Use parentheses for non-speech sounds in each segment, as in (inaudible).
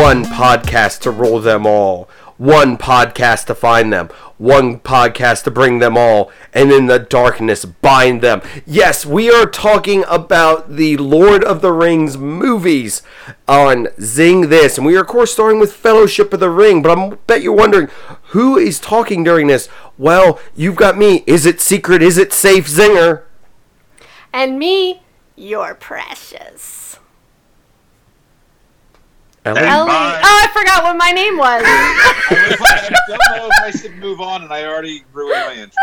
one podcast to rule them all, one podcast to find them, one podcast to bring them all, and in the darkness bind them. Yes, we are talking about the Lord of the Rings movies on Zing This, and we are, of course, starting with Fellowship of the Ring. But I bet you're wondering who is talking during this. Well, you've got me. Is it secret? Is it safe, Zinger? And me, you're precious. Ellie? Ellie. mine. Oh, I forgot what my name was. I (laughs) don't know if I should move on, and I already ruined my intro.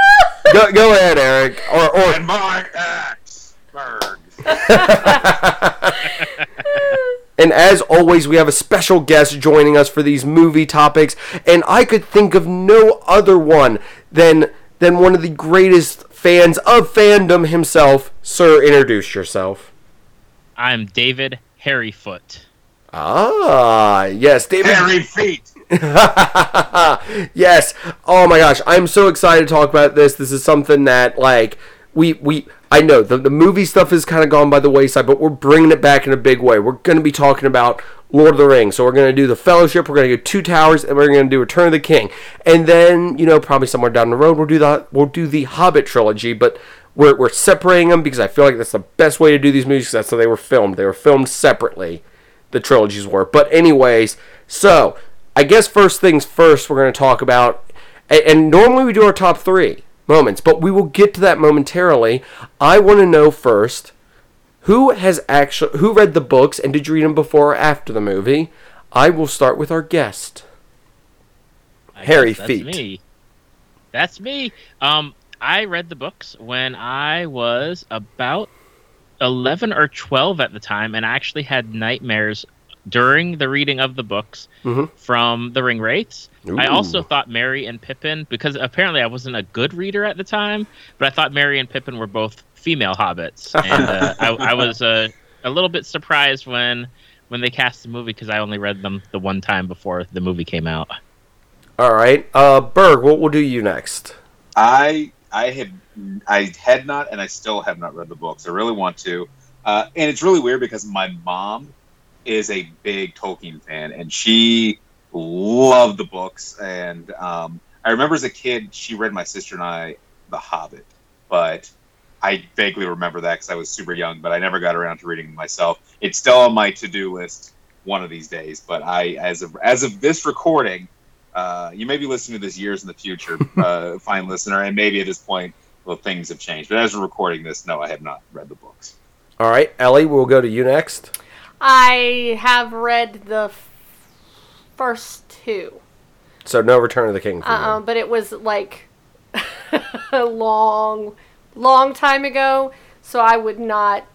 Go, go ahead, Eric. Or, or And my axe, Berg. (laughs) And as always, we have a special guest joining us for these movie topics, and I could think of no other one than than one of the greatest fans of fandom himself. Sir, introduce yourself. I'm David Harryfoot. Ah, yes, David. Hairy feet. (laughs) yes. Oh my gosh, I'm so excited to talk about this. This is something that like we we I know the the movie stuff has kind of gone by the wayside, but we're bringing it back in a big way. We're going to be talking about Lord of the Rings. So we're going to do the Fellowship, we're going to do Two Towers, and we're going to do Return of the King. And then, you know, probably somewhere down the road we'll do the we'll do the Hobbit trilogy, but we're, we're separating them because I feel like that's the best way to do these movies 'cause that's how they were filmed. They were filmed separately the trilogies were. But anyways, so I guess first things first, we're going to talk about, and, normally we do our top three moments, but we will get to that momentarily. I want to know first who has actually who read the books and did you read them before or after the movie. I will start with our guest. I Harry that's Feet. me. That's me. Um, I read the books when I was about eleven or twelve at the time, and I actually had nightmares during the reading of the books Mhm. from the Ring Wraiths. I also thought Merry and Pippin, because apparently I wasn't a good reader at the time, but I thought Merry and Pippin were both female hobbits, (laughs) and uh, I, I was uh, a little bit surprised when when they cast the movie because I only read them the one time before the movie came out. All right, uh, Berg, what will do you next? I I had I had not, and I still have not read the books. I really want to, uh, and it's really weird because my mom is a big Tolkien fan, and she loved the books. And um, I remember as a kid, she read my sister and I The Hobbit, but I vaguely remember that because I was super young, but I never got around to reading myself. It's still on my to do list one of these days. But I, as of as of this recording, uh, you may be listening to this years in the future, uh, (laughs) fine listener, and maybe at this point, well, things have changed. But as we're recording this, no, I have not read the books. All right, Ellie, we'll go to you next. I have read the f- first two, So no Return of the King. For uh, you. but it was like a (laughs) long, long time ago, so I would not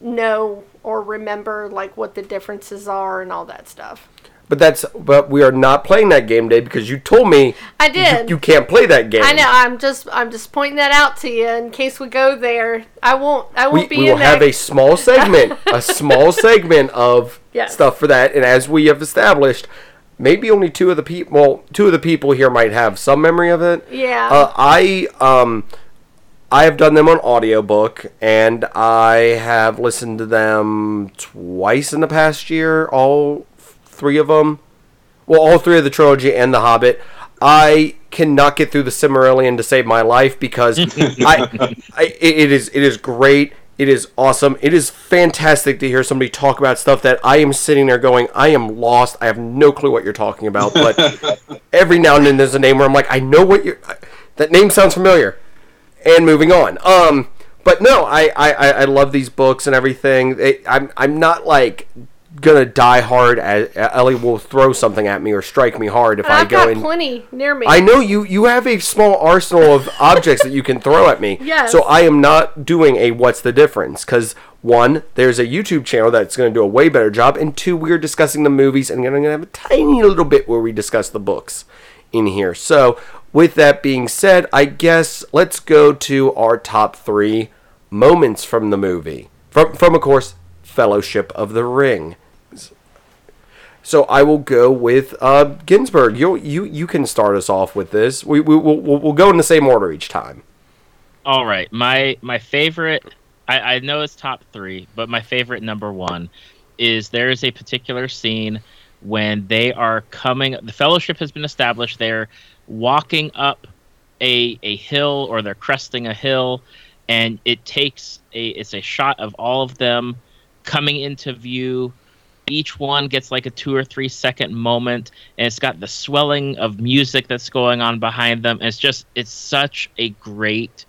know or remember like what the differences are and all that stuff. But that's but we are not playing that game day because you told me I did. you can't play that game. I know. I'm just I'm just pointing that out to you in case we go there. I won't. I won't be we will have a small segment, (laughs) a small segment of Yes. stuff for that. And as we have established, maybe only two of the people, well, two of the people here might have some memory of it. Yeah. Uh, I um, I have done them on audiobook, and I have listened to them twice in the past year. All three of them. Well, all three of the trilogy and the Hobbit. I cannot get through the Silmarillion to save my life because (laughs) I, I it is it is great. It is awesome. It is fantastic to hear somebody talk about stuff that I am sitting there going, I am lost. I have no clue what you're talking about. But (laughs) every now and then there's a name where I'm like, I know what you're. That name sounds familiar. And moving on. Um, but no, I I, I I love these books and everything. It, I'm I'm not like gonna die hard. As, Ellie will throw something at me or strike me hard if And I I've go got in. plenty near me. I know you you have a small arsenal of (laughs) objects that you can throw at me. Yes. So I am not doing a what's the difference because one, there's a YouTube channel that's going to do a way better job, and two, we're discussing the movies, and I'm going to have a tiny little bit where we discuss the books in here. So with that being said, I guess let's go to our top three moments from the movie. From from of course, Fellowship of the Ring. So I will go with uh, Ginsburg. You you you can start us off with this. We we we'll, we'll go in the same order each time. All right, my my favorite. I, I know it's top three, but my favorite number one is there is a particular scene when they are coming. The Fellowship has been established. They're walking up a a hill or they're cresting a hill, and it takes a it's a shot of all of them coming into view. Each one gets like a two or three second moment, and it's got the swelling of music that's going on behind them. And it's just it's such a great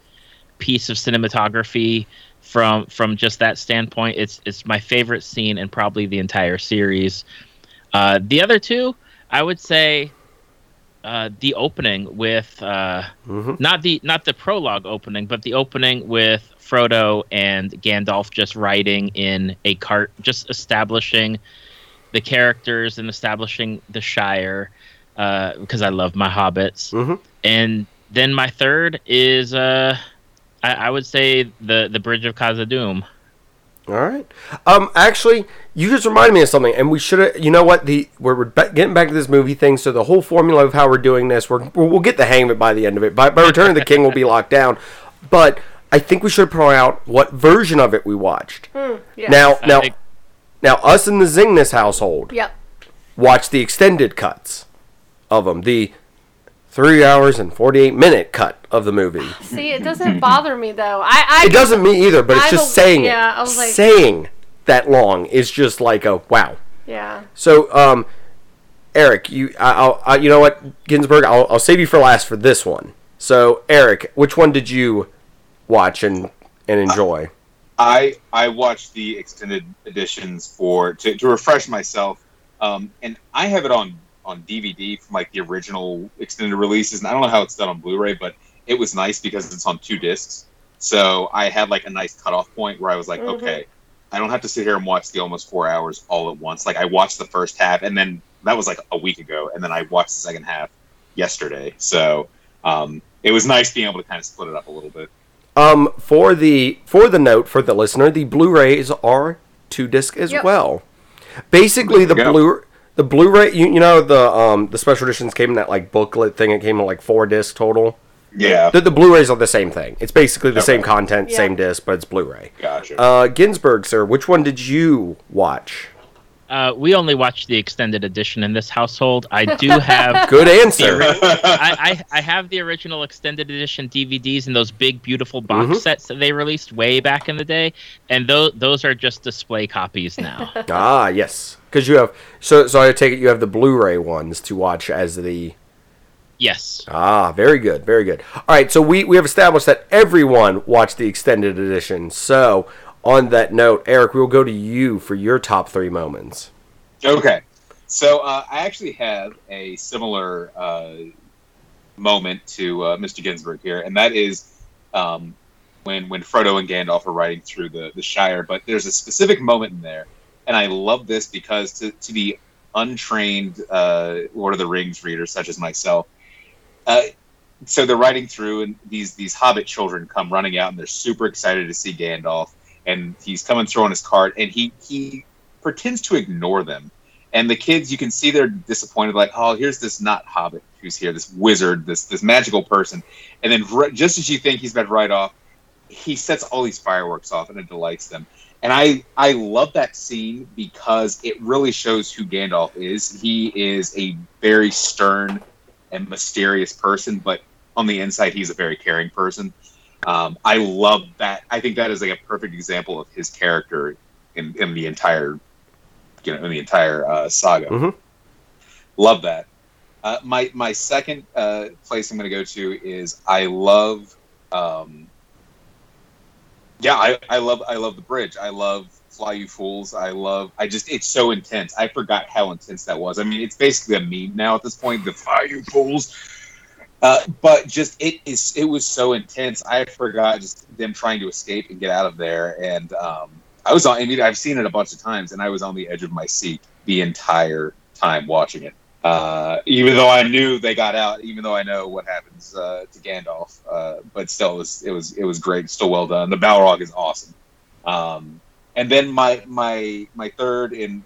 piece of cinematography from from just that standpoint. It's it's my favorite scene in probably the entire series. Uh, the other two, I would say, uh, the opening with uh, Mhm. not the not the prologue opening, but the opening with Frodo and Gandalf just riding in a cart, just establishing the characters and establishing the Shire. Uh, because I love my hobbits, Mhm. and then my third is uh, I, I would say the the Bridge of Khazad-dûm. All right. Um, actually, you just reminded me of something, and we should have. You know what? The we're, we're getting back to this movie thing, so the whole formula of how we're doing this, we're, we'll we'll get the hang of it by the end of it. By, by Return of the King, we'll be locked down. But I think we should point out what version of it we watched. Yeah. Now, I now, think- now, us in the Zingness household Yep. watched the extended cuts of them, the three hours and forty-eight minute cut of the movie. (sighs) See, it doesn't bother me though. I, I It doesn't me either, but it's I just saying yeah, it. I was like- saying that long is just like a wow. Yeah. So, um, Eric, you, I, I'll, I, you know what, Ginsburg, I'll, I'll save you for last for this one. So, Eric, which one did you watch and and enjoy? I I watched the extended editions for to, to refresh myself, um, and I have it on on DVD from like the original extended releases, and I don't know how it's done on Blu-ray, but it was nice because it's on two discs. So I had like a nice cutoff point where I was like, Mhm. okay, I don't have to sit here and watch the almost four hours all at once. Like I watched the first half, and then that was like a week ago, and then I watched the second half yesterday. So um, it was nice being able to kind of split it up a little bit. Um, for the for the note for the listener, the Blu-rays are two disc as Yep. well. Basically, the go. blue the Blu-ray, you, you know, the um the special editions came in that like booklet thing. It came in like four disc total. Yeah, The, the Blu-rays are the same thing. It's basically the Okay. same content, Yeah. same disc, but it's Blu-ray. gotcha. Uh, Ginsburg, sir, which one did you watch? Uh, we only watch the extended edition in this household. I do have (laughs) Good answer. I, I, I have the original extended edition DVDs and those big beautiful box Mhm. sets that they released way back in the day, and those those are just display copies now. (laughs) ah, yes, because you have so so I take it you have the Blu-ray ones to watch as the yes. ah very good very good. All right, so we we have established that everyone watched the extended edition. So on that note, Eric, we will go to you for your top three moments. Okay, so uh, I actually have a similar uh, moment to uh, Mr. Ginsburg here, and that is um, when when Frodo and Gandalf are riding through the the Shire. But there's a specific moment in there, and I love this because to to the untrained uh, Lord of the Rings reader such as myself. Uh, so they're riding through, and these these Hobbit children come running out, and they're super excited to see Gandalf. And he's coming through on his cart, and he he pretends to ignore them. And the kids, you can see they're disappointed, like, oh, here's this not hobbit who's here, this wizard, this this magical person. And then just as you think he's about ride off, he sets all these fireworks off, and it delights them. And I I love that scene because it really shows who Gandalf is. He is a very stern and mysterious person, but on the inside, he's a very caring person. Um, I love that. I think that is like a perfect example of his character in, in the entire, you know, in the entire uh, saga. Mhm. Love that. Uh, my my second uh, place I'm going to go to is I love, um, yeah, I, I love I love the bridge. I love Fly You Fools. I love. I just it's so intense. I forgot how intense that was. I mean, it's basically a meme now at this point. The Fly You Fools. Uh, but just it is it was so intense. I forgot just them trying to escape and get out of there, and um, I was on. I mean, I've seen it a bunch of times, and I was on the edge of my seat the entire time watching it. Uh, even though I knew they got out, even though I know what happens uh, to Gandalf, uh, but still, it was it was it was great. Still well done. The Balrog is awesome. Um, and then my my my third, and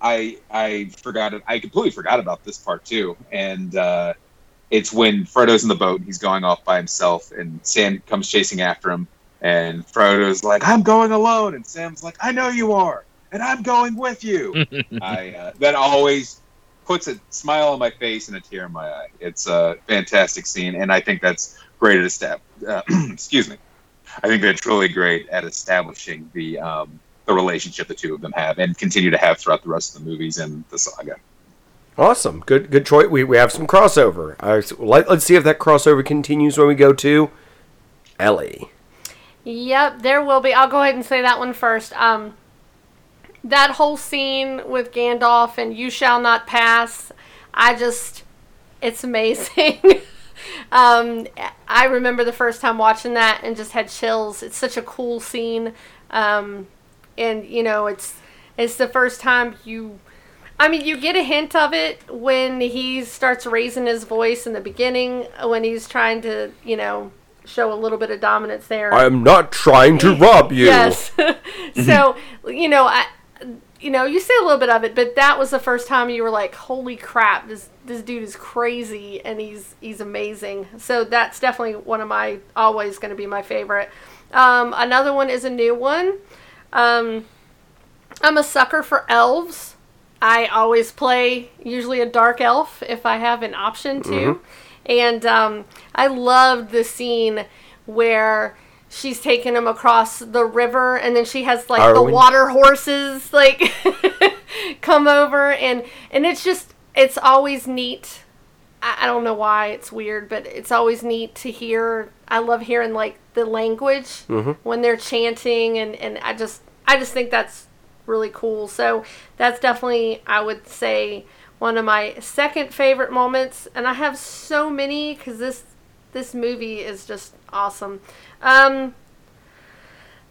I I forgot it. I completely forgot about this part too, and. It's when Frodo's in the boat and he's going off by himself, and Sam comes chasing after him, and Frodo's like, "I'm going alone," and Sam's like, "I know you are, and I'm going with you." (laughs) I uh, that always puts a smile on my face and a tear in my eye. It's a fantastic scene, and I think that's great at estab- uh, (clears throat) excuse me. I think that's really great at establishing the um, the relationship the two of them have and continue to have throughout the rest of the movies and the saga. Awesome. Good good choice. We, we have some crossover. So let, let's see if that crossover continues when we go to Ellie. Yep, there will be. I'll go ahead and say that one first. Um, that whole scene with Gandalf and "You shall not pass," I just, it's amazing. (laughs) um, I remember the first time watching that and just had chills. It's such a cool scene, um, and you know, it's it's the first time you. I mean, you get a hint of it when he starts raising his voice in the beginning, when he's trying to, you know, show a little bit of dominance there. I'm not trying to rob you. Yes. (laughs) so, you know, I, you know, you see a little bit of it, but that was the first time you were like, "Holy crap! This this dude is crazy, and he's he's amazing." So that's definitely one of my always going to be my favorite. Um, another one is a new one. Um, I'm a sucker for elves. I always play usually a dark elf if I have an option to. And um, I loved the scene where she's taking him across the river and then she has like the water horses like (laughs) come over and and it's just it's always neat. I, I don't know why it's weird but it's always neat to hear. I love hearing like the language when they're chanting and and i just i just think that's really cool so that's definitely i would say one of my second favorite moments and i have so many because this this movie is just awesome um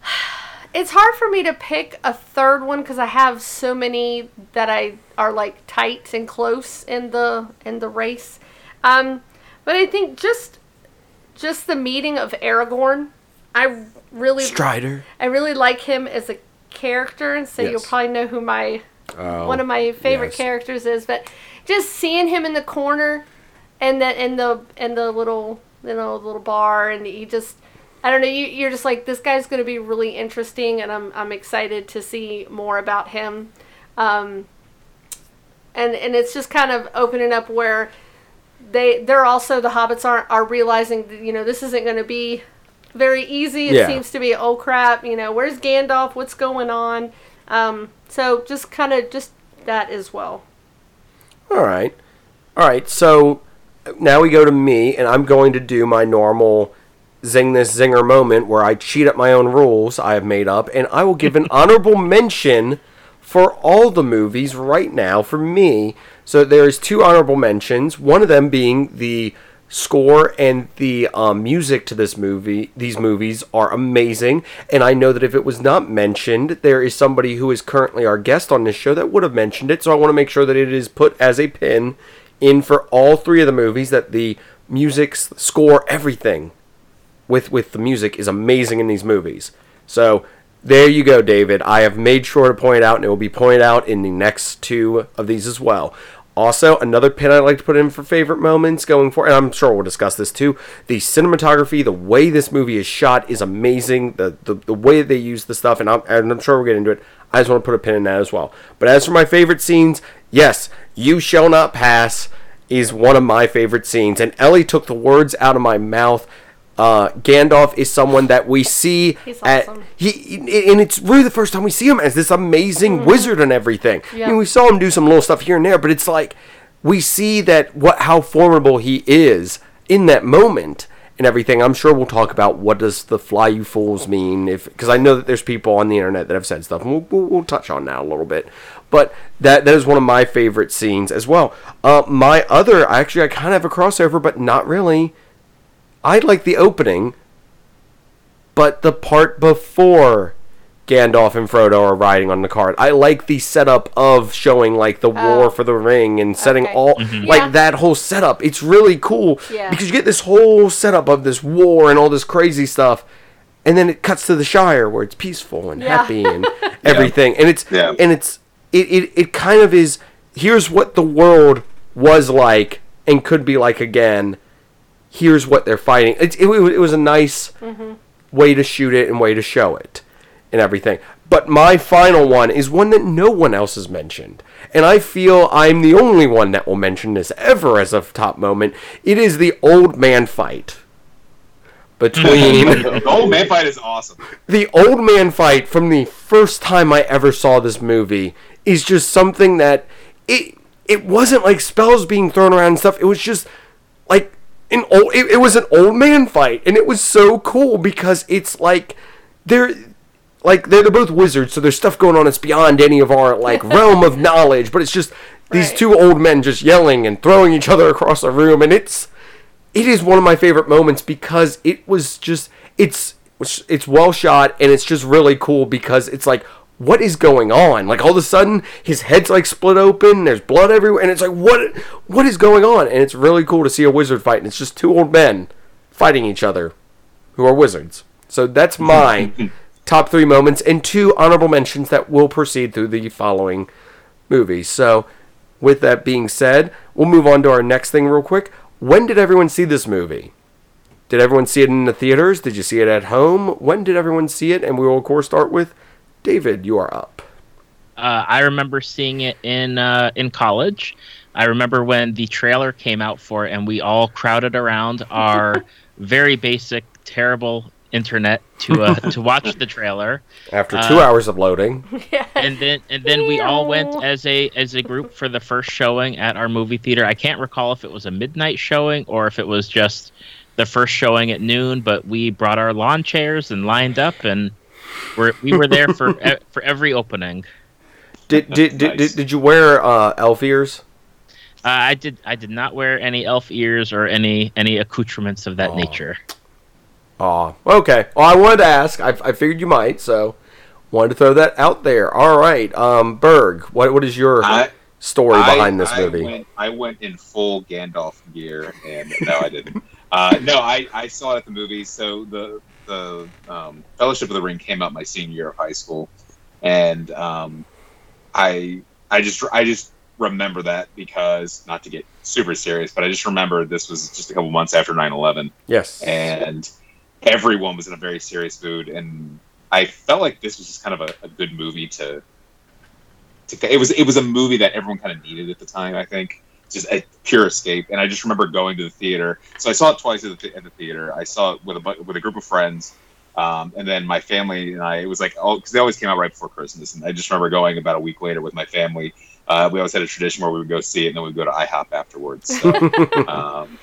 (sighs) it's hard for me to pick a third one because I have so many that I are like tight and close in the in the race. Um, but I think just just the meeting of Aragorn, I really Strider. I really like him as a character, and so you'll probably know who my Oh, one of my favorite yes. characters is. But just seeing him in the corner, and then in the in the little you know little bar, and he just I don't know. You, you're just like this guy's going to be really interesting, and I'm I'm excited to see more about him. Um, and and it's just kind of opening up where they they're also the hobbits are are realizing that, you know this isn't going to be very easy. It Yeah. seems to be oh crap, you know where's Gandalf? What's going on? Um, so just kind of just that as well. All right. All right. So now we go to me, and I'm going to do my normal zing this zinger moment where I cheat at my own rules I have made up, and I will give an (laughs) honorable mention for all the movies right now for me. So there's two honorable mentions. One of them being the score and the um, music to this movie. These movies are amazing, and I know that if it was not mentioned, there is somebody who is currently our guest on this show that would have mentioned it. So I want to make sure that it is put as a pin in for all three of the movies. That the music, score, everything with with the music is amazing in these movies. So there you go, David. I have made sure to point out, and it will be pointed out in the next two of these as well. Also, another pin I'd like to put in for favorite moments going forward, and I'm sure we'll discuss this too. The cinematography, the way this movie is shot is amazing. The the, the way they use the stuff, and I'm, and I'm sure we'll get into it. I just want to put a pin in that as well. But as for my favorite scenes, yes, You Shall Not Pass is one of my favorite scenes, and Ellie took the words out of my mouth. Uh, Gandalf is someone that we see He's at awesome. he and it's really the first time we see him as this amazing wizard and everything. I Yeah. mean, we saw him do some little stuff here and there, but it's like we see that what how formidable he is in that moment and everything. I'm sure we'll talk about what does the "fly you fools" mean, if because I know that there's people on the internet that have said stuff, and we'll, we'll, we'll touch on that a little bit. But that that is one of my favorite scenes as well. Uh, my other, actually, I kind of have a crossover, but not really. I like the opening, but the part before Gandalf and Frodo are riding on the cart. I like the setup of showing like the war Oh. for the ring and setting Okay. all mm-hmm. like Yeah. that whole setup. It's really cool Yeah. because you get this whole setup of this war and all this crazy stuff. And then it cuts to the Shire where it's peaceful and Yeah. happy and (laughs) everything. And it's Yeah. and it's it, it, it kind of is here's what the world was like and could be like again. Here's what they're fighting. It, it, it was a nice mm-hmm. way to shoot it and way to show it and everything. But my final one is one that no one else has mentioned. and I feel I'm the only one that will mention this ever as a top moment. It is the old man fight between (laughs) the (laughs) old man fight is awesome. the old man fight from the first time I ever saw this movie is just something that it it wasn't like spells being thrown around and stuff. It was just like an old it, it was an old man fight and it was so cool because it's like they're like they're, they're both wizards so there's stuff going on that's beyond any of our like (laughs) realm of knowledge but it's just these Right. two old men just yelling and throwing each other across the room and it's it is one of my favorite moments because it was just it's it's well shot and it's just really cool because it's like what is going on like all of a sudden his head's like split open there's blood everywhere and it's like what what is going on and it's really cool to see a wizard fight and it's just two old men fighting each other who are wizards so that's my (laughs) top three moments and two honorable mentions that will proceed through the following movies so with that being said we'll move on to our next thing real quick when did everyone see this movie did everyone see it in the theaters? Did you see it at home? When did everyone see it? And we will, of course, start with David. You are up. Uh, I remember seeing it in uh, in college. I remember when the trailer came out for it, and we all crowded around our (laughs) very basic, terrible internet to uh, (laughs) to watch the trailer. After Uh, two hours of loading, (laughs) and then and then we all went as a as a group for the first showing at our movie theater. I can't recall if it was a midnight showing or if it was just the first showing at noon, but we brought our lawn chairs and lined up and we're, we were there for e- (laughs) for every opening. did did, did, Nice. did, did you wear uh, elf ears? Uh, I did I did not wear any elf ears or any any accoutrements of that Oh. nature. Aw, okay. Well, I wanted to ask. I, I figured you might, so wanted to throw that out there. All right, um, Berg, what what is your I, story I- behind this I movie? Went, I went in full Gandalf gear, and no, I didn't. Uh, no, I, I saw it at the movies. So the the um, Fellowship of the Ring came out my senior year of high school, and um, I I just I just remember that because not to get super serious, but I just remember this was just a couple months after 9-11 yes. and everyone was in a very serious mood. And i felt like this was just kind of a, a good movie to to it was it was a movie that everyone kind of needed at the time i think just a pure escape and i just remember going to the theater so i saw it twice at the, at the theater i saw it with a with a group of friends um, and then my family and I, it was like, oh, because they always came out right before Christmas. And I just remember going about a week later with my family. Uh, we always had a tradition where we would go see it and then we'd go to IHOP afterwards. So, (laughs) um,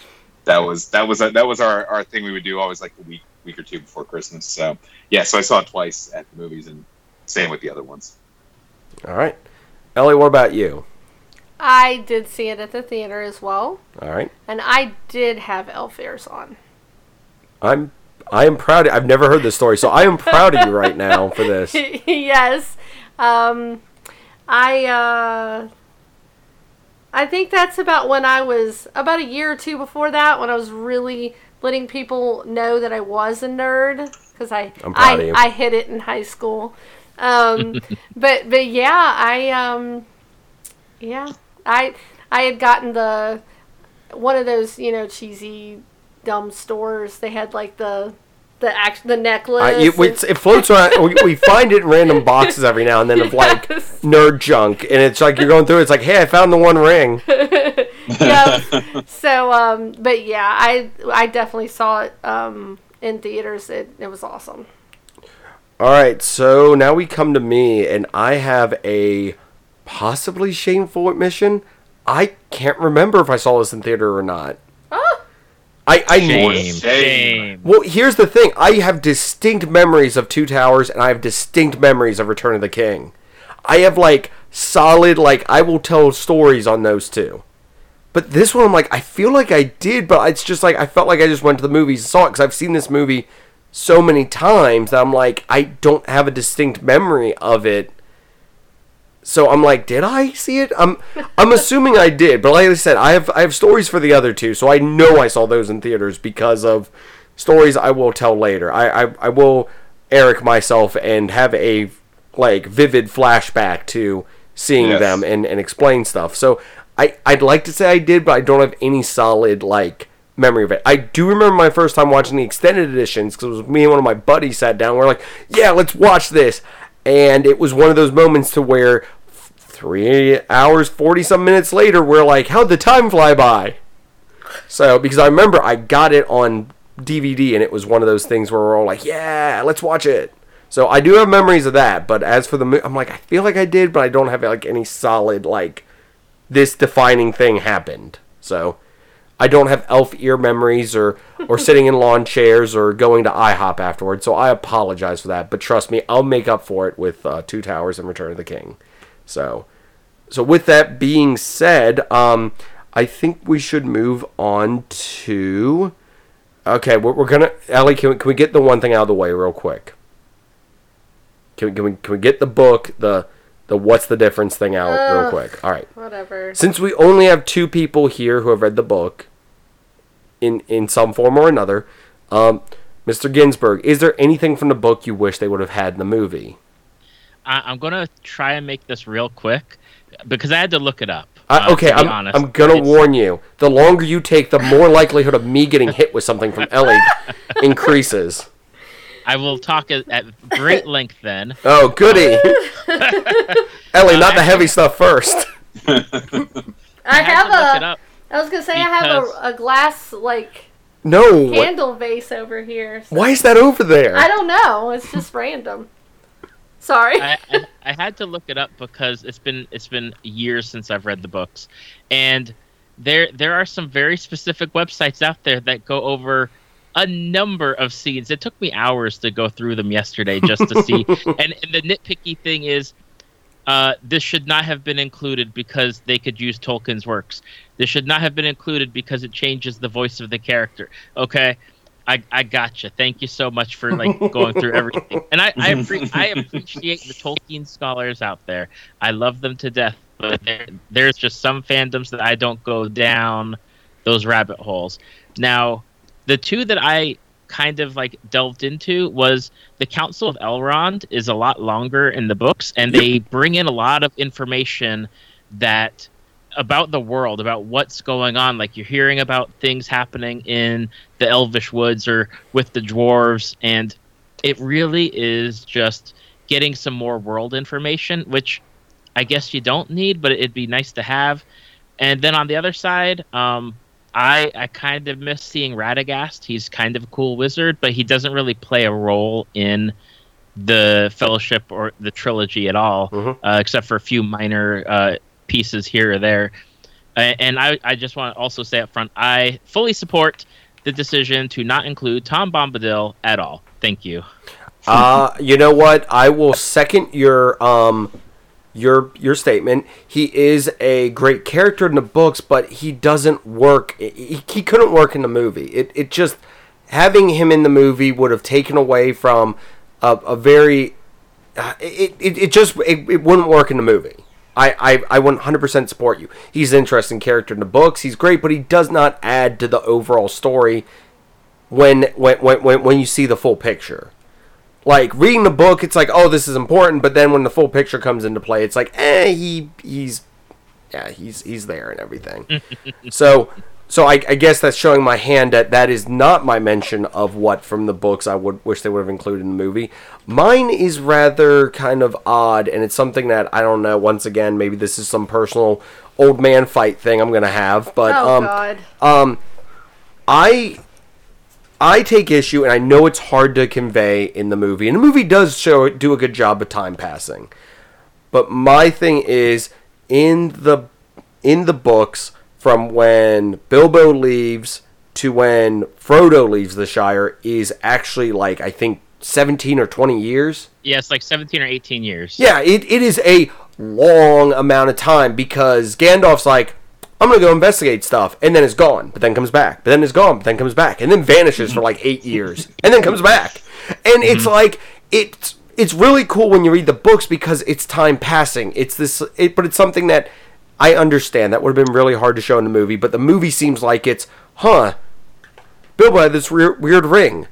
that was that was that was our, our thing we would do always like the week week or two before Christmas. So yeah, so I saw it twice at the movies and same with the other ones. All right, Ellie, what about you? I did see it at the theater as well, All right, and I did have elf ears on. I'm I am proud. I've never heard this story, so I am proud of you right now for this. (laughs) yes. Um, I uh, I think that's about when I was about a year or two before that when I was really letting people know that I was a nerd because I I'm proud I, of you. I hit it in high school. Um, (laughs) but but yeah, I um, yeah, I I had gotten the one of those you know cheesy dumb stores. They had like the the act the necklace. I, it, it floats around. We, we find it in random boxes every now and then of (laughs) like nerd junk, and it's like you're going through. It's like, hey, I found the one ring. (laughs) yep. So, um, but yeah, I I definitely saw it um, in theaters. It it was awesome. All right, so now we come to me, and I have a possibly shameful admission. I can't remember if I saw this in theater or not. I I Shame, Shame. shame. Well, here's the thing. I have distinct memories of Two Towers, and I have distinct memories of Return of the King. I have like solid, like I will tell stories on those two. But this one, I'm like, I feel like I did, but it's just like I felt like I just went to the movies and saw it because I've seen this movie so many times that I'm like, I don't have a distinct memory of it. So I'm like, did I see it? I'm I'm assuming I did, but like I said, I have I have stories for the other two, so I know I saw those in theaters because of stories I will tell later. I I, I will Eric myself and have a like vivid flashback to seeing Yes. them and, and explain stuff. So I I'd like to say I did, but I don't have any solid like memory of it. I do remember my first time watching the extended editions because me and one of my buddies sat down. We're like, yeah, let's watch this, and it was one of those moments to where three hours, 40 some minutes later, we're like, how'd the time fly by? So, because I remember I got it on DVD and it was one of those things where we're all like, yeah, let's watch it. So I do have memories of that, but as for the movie, I'm like, I feel like I did, but I don't have like any solid, like, this defining thing happened. So I don't have elf ear memories or, or (laughs) sitting in lawn chairs or going to IHOP afterwards. So I apologize for that, but trust me, I'll make up for it with uh, Two Towers and Return of the King. So, so with that being said, um, I think we should move on to. Okay, we're, we're gonna Ellie. Can we, can we get the one thing out of the way real quick? Can we, can we can we get the book the the what's the difference thing out real quick? All right. Whatever. Since we only have two people here who have read the book, in in some form or another, um, Mr. Ginsburg, is there anything from the book you wish they would have had in the movie? I, I'm gonna try and make this real quick because I had to look it up. Uh, uh, okay, I'm, honest. I'm gonna It's- warn you. The longer you take, the more likelihood of me getting hit with something from (laughs) Ellie increases. I will talk at, at great length then. Oh, goody. (laughs) Ellie, (laughs) not the heavy stuff first. I have to look it a. up. I was gonna say I have a, a glass like No. candle vase over here. so- Why is that over there? I don't know. It's just (laughs) random. Sorry. I, I, I had to look it up because it's been it's been years since I've read the books, and there there are some very specific websites out there that go over a number of scenes. It took me hours to go through them yesterday just to see. (laughs) and, and the nitpicky thing is, uh, this should not have been included because they could use Tolkien's works. This should not have been included because it changes the voice of the character. Okay, I, I gotcha. Thank you so much for like going through everything. And I I, I appreciate the Tolkien scholars out there. I love them to death. But there, there's just some fandoms that I don't go down those rabbit holes. Now, the two that I kind of like delved into was the Council of Elrond is a lot longer in the books, and they bring in a lot of information that about the world, about what's going on. Like you're hearing about things happening in the Elvish woods or with the dwarves, and it really is just getting some more world information, which I guess you don't need, but it'd be nice to have. And then on the other side, um, I I kind of miss seeing Radagast. He's kind of a cool wizard, but he doesn't really play a role in the Fellowship or the trilogy at all, Mhm. uh, except for a few minor uh, pieces here or there. And I, I just want to also say up front, I fully support the decision to not include Tom Bombadil at all. Thank you. Uh, you know what? I will second your um your your statement. He is a great character in the books, but he doesn't work. He, he couldn't work in the movie. It it just having him in the movie would have taken away from a, a very uh, it, it, it just it, it wouldn't work in the movie. I, I, I 100% support you. He's an interesting character in the books. He's great, but he does not add to the overall story when when, when, when, when you see the full picture like reading the book it's like oh this is important but then when the full picture comes into play it's like eh he he's yeah he's he's there and everything (laughs) so so I, I guess that's showing my hand that that is not my mention of what from the books I would wish they would have included in the movie. Mine is rather kind of odd, and it's something that I don't know. Once again, maybe this is some personal old man fight thing I'm gonna have, but oh um, God. um, I I take issue, and I know it's hard to convey in the movie, and the movie does show do a good job of time passing. But my thing is in the in the books from when Bilbo leaves to when Frodo leaves the Shire is actually like I think 17 or 20 years. Yeah, it's like 17 or 18 years. Yeah, it, it is a long amount of time because Gandalf's like, I'm gonna go investigate stuff, and then it's gone, but then comes back, but then it's gone, but then comes back, and then vanishes for like eight years, and then comes back, and mm-hmm. it's like it's it's really cool when you read the books because it's time passing. It's this, it, but it's something that I understand that would have been really hard to show in the movie, but the movie seems like it's, huh? Bilbo had this weird, weird ring.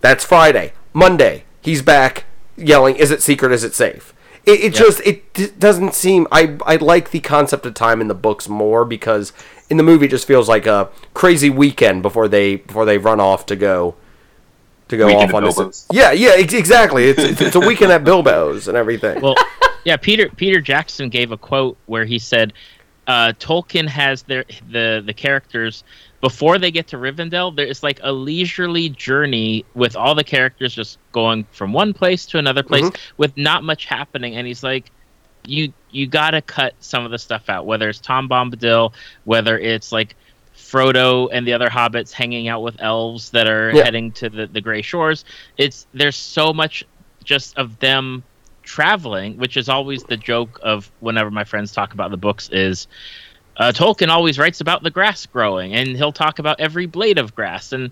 That's Friday. Monday, he's back yelling, "Is it secret? Is it safe?" It, it just it d- doesn't seem. I I like the concept of time in the books more because in the movie it just feels like a crazy weekend before they before they run off to go to go Weekend off on this. Bilbo's. Yeah, yeah, ex- exactly. It's, it's it's a weekend at Bilbo's and everything. Well, (laughs) Yeah, Peter Peter Jackson gave a quote where he said, uh, "Tolkien has their the the characters before they get to Rivendell. There is like a leisurely journey with all the characters just going from one place to another place with not much happening." And he's like, "You you got to cut some of the stuff out, whether it's Tom Bombadil, whether it's like." Frodo and the other hobbits hanging out with elves that are Yeah. heading to the, the Gray Shores. It's there's so much just of them traveling, which is always the joke of whenever my friends talk about the books is uh, Tolkien always writes about the grass growing, and he'll talk about every blade of grass. And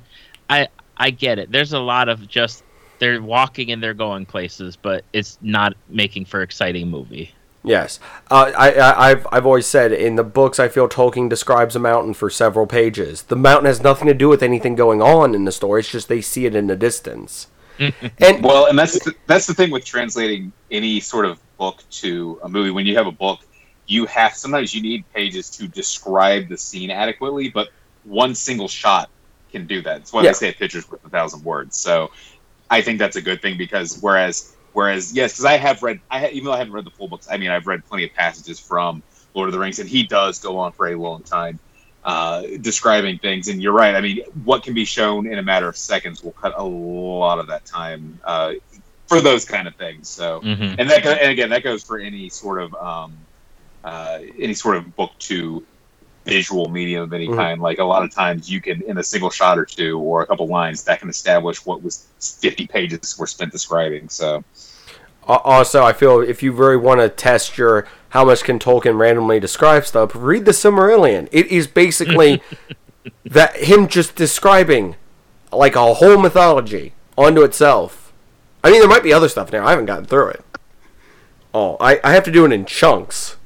I I get it. There's a lot of just they're walking and they're going places, but it's not making for exciting movie. Yes, uh, I, I've I've always said in the books I feel Tolkien describes a mountain for several pages. The mountain has nothing to do with anything going on in the story. It's just they see it in the distance. (laughs) and Well, and that's the, that's the thing with translating any sort of book to a movie. When you have a book, you have sometimes you need pages to describe the scene adequately, but one single shot can do that. That's why Yeah. they say a picture's worth a thousand words. So I think that's a good thing because whereas whereas yes, because I have read, I even though I haven't read the full books, I mean I've read plenty of passages from Lord of the Rings, and he does go on for a long time uh, describing things. And you're right. I mean, what can be shown in a matter of seconds will cut a lot of that time uh, for those kind of things. So, hmm and that and again, that goes for any sort of um, uh, any sort of book to visual medium of any Mhm. kind. Like a lot of times, you can in a single shot or two or a couple lines that can establish what was 50 pages were spent describing. So, Also, I feel if you really want to test your how much can Tolkien randomly describe stuff, read the Silmarillion. It is basically (laughs) that him just describing like a whole mythology onto itself. I mean, there might be other stuff there. I haven't gotten through it. Oh, I, I have to do it in chunks.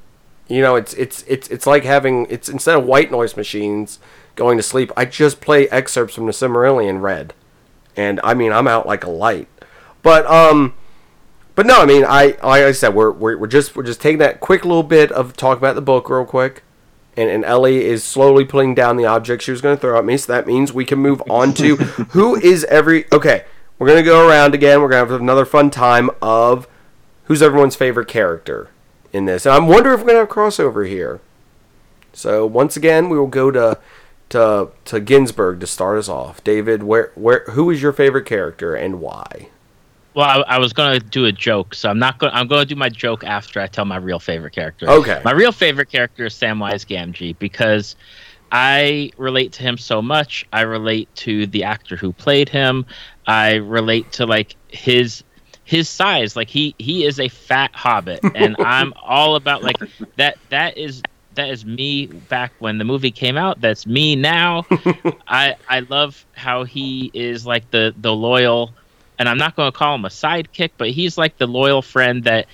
You know, it's it's it's it's like having it's instead of white noise machines going to sleep. I just play excerpts from the Silmarillion read, and I mean I'm out like a light. But um, but no, I mean, I like I said, we're, we're we're just we're just taking that quick little bit of talk about the book real quick, and and Ellie is slowly putting down the object she was going to throw at me. So that means we can move on to (laughs) who is every. Okay, we're gonna go around again. We're gonna have another fun time of who's everyone's favorite character in this. And I'm wondering if we're gonna have crossover here. So once again, we will go to to to Ginsburg to start us off. David, where where who is your favorite character and why? Well, I, I was gonna do a joke, so I'm not going. I'm gonna do my joke after I tell my real favorite character. Okay. My real favorite character is Samwise Gamgee because I relate to him so much. I relate to the actor who played him. I relate to like his his size. Like he he is a fat hobbit, and (laughs) I'm all about like that. That is that is me back when the movie came out. That's me now. (laughs) I I love how he is like the the loyal, and I'm not going to call him a sidekick, but he's like the loyal friend that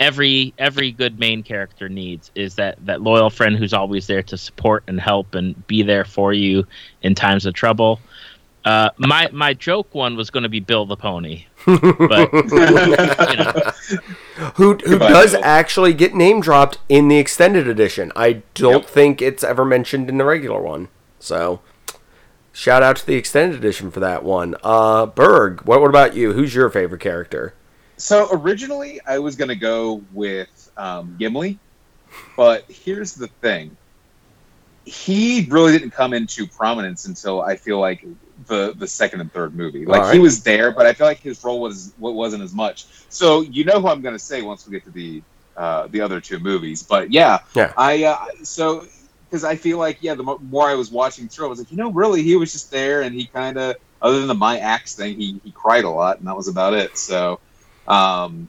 every every good main character needs is that that loyal friend who's always there to support and help and be there for you in times of trouble. Uh, my my joke one was going to be Bill the Pony, but (laughs) you know, who who Goodbye, does Bill. actually get name dropped in the extended edition. I don't Yep. think it's ever mentioned in the regular one. So, shout out to the extended edition for that one. Uh, Berg, what what about you? Who's your favorite character? So originally, I was going to go with um, Gimli, but here's the thing: he really didn't come into prominence until I feel like the the second and third movie. Like Alright. he was there, but I feel like his role was what wasn't as much. So you know who I'm going to say once we get to the uh, the other two movies. But yeah, Yeah. I uh, so because I feel like yeah, the more I was watching through, I was like, you know, really, he was just there, and he kind of other than the my axe thing, he he cried a lot, and that was about it. So. Um,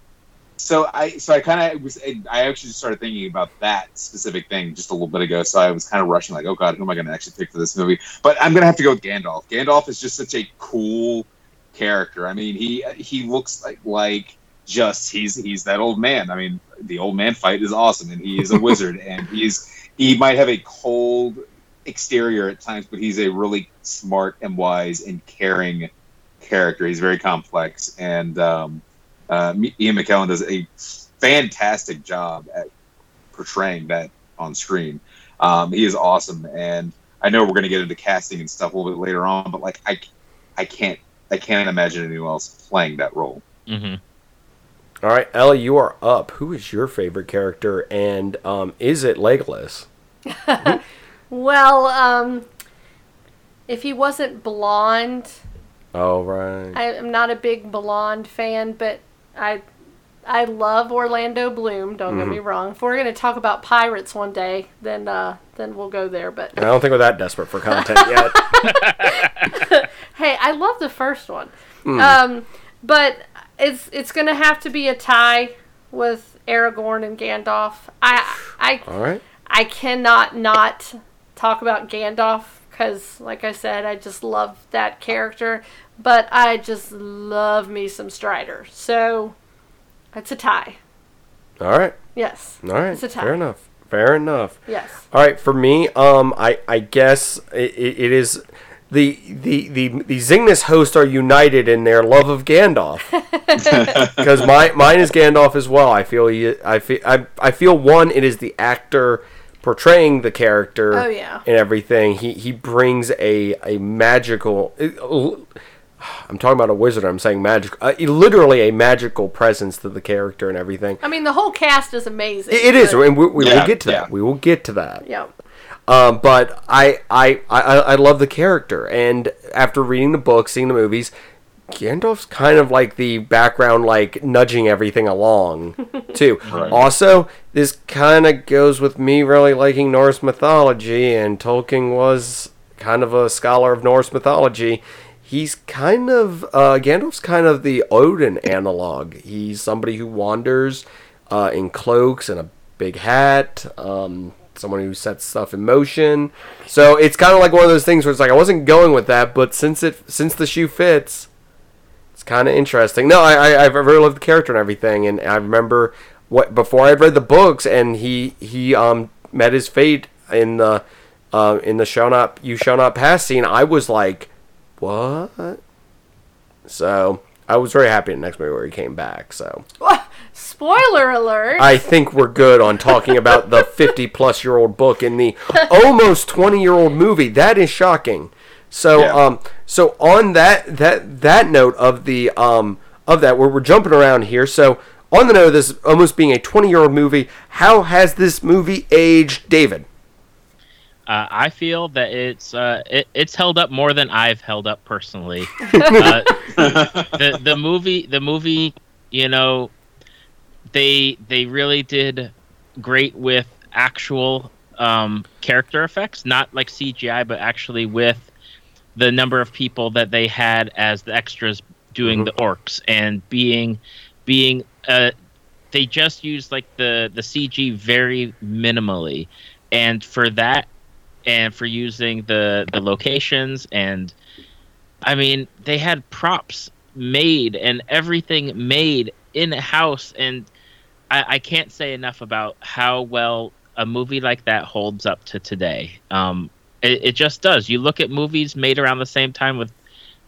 so I so I kind of was I actually just started thinking about that specific thing just a little bit ago. So I was kind of rushing like, oh god, who am I going to actually pick for this movie? But I'm going to have to go with Gandalf. Gandalf is just such a cool character. I mean, he he looks like like just he's he's that old man. I mean, the old man fight is awesome, and he is a (laughs) wizard, and he's he might have a cold exterior at times, but he's a really smart and wise and caring character. He's very complex, and um, uh, Ian McKellen does a fantastic job at portraying that on screen. Um, he is awesome, and I know we're going to get into casting and stuff a little bit later on, but like I, I can't, I can't imagine anyone else playing that role. mhm. All right, Ellie, you are up. Who is your favorite character, and um, is it Legolas? (laughs) Well, um, if he wasn't blonde, Oh right. I am not a big blonde fan, but I I love Orlando Bloom. Don't get me wrong. If we're gonna talk about pirates one day, then uh, then we'll go there. But I don't think we're that desperate for content (laughs) yet. (laughs) hey, I love the first one. Um, but it's it's gonna have to be a tie with Aragorn and Gandalf. I I right. I cannot not talk about Gandalf because, like I said, I just love that character. But I just love me some Strider. So it's a tie. All right. Yes. All right. It's a tie. Fair enough. Fair enough. Yes. All right, for me, um, I I guess it, it is the the the the Zingness hosts are united in their love of Gandalf (laughs) because my mine is Gandalf as well. I feel he, I feel I, I feel one. It is the actor portraying the character. Oh, yeah. and everything. He he brings a a magical. I'm talking about a wizard. I'm saying magic. Uh, literally a magical presence to the character and everything. I mean, the whole cast is amazing. It, it is, and we, we will get to that. We will get to that. Yeah. Um, but I, I, I, I love the character, and after reading the book, seeing the movies, Gandalf's kind of like the background, like nudging everything along, (laughs) too. Right. Also, this kind of goes with me really liking Norse mythology, and Tolkien was kind of a scholar of Norse mythology. He's kind of uh, Gandalf's kind of the Odin analog. He's somebody who wanders uh, in cloaks and a big hat. Um, someone who sets stuff in motion. So it's kind of like one of those things where it's like I wasn't going with that, but since it since the shoe fits, it's kind of interesting. No, I, I I really love the character and everything, and I remember what before I had read the books, and he he um met his fate in the uh, in the shall not you shall not pass scene. I was like, what? So I was very happy in the next movie where he came back. So (laughs) Spoiler alert. I think we're good on talking about the (laughs) 50 plus year old book in the almost 20 year old movie. That is shocking. So Yeah. um so on that that that note of the um of that where we're jumping around here. So on the note of this almost being a 20 year old movie, how has this movie aged, David? Uh, I feel that it's uh, it, it's held up more than I've held up personally. (laughs) uh, the the movie the movie you know they they really did great with actual um, character effects, not like CGI, but actually with the number of people that they had as the extras doing the orcs and being being uh, they just used like the the CG very minimally, and for that and for using the the locations and I mean they had props made and everything made in house and I, I can't say enough about how well a movie like that holds up to today. Um, it, it just does. You look at movies made around the same time with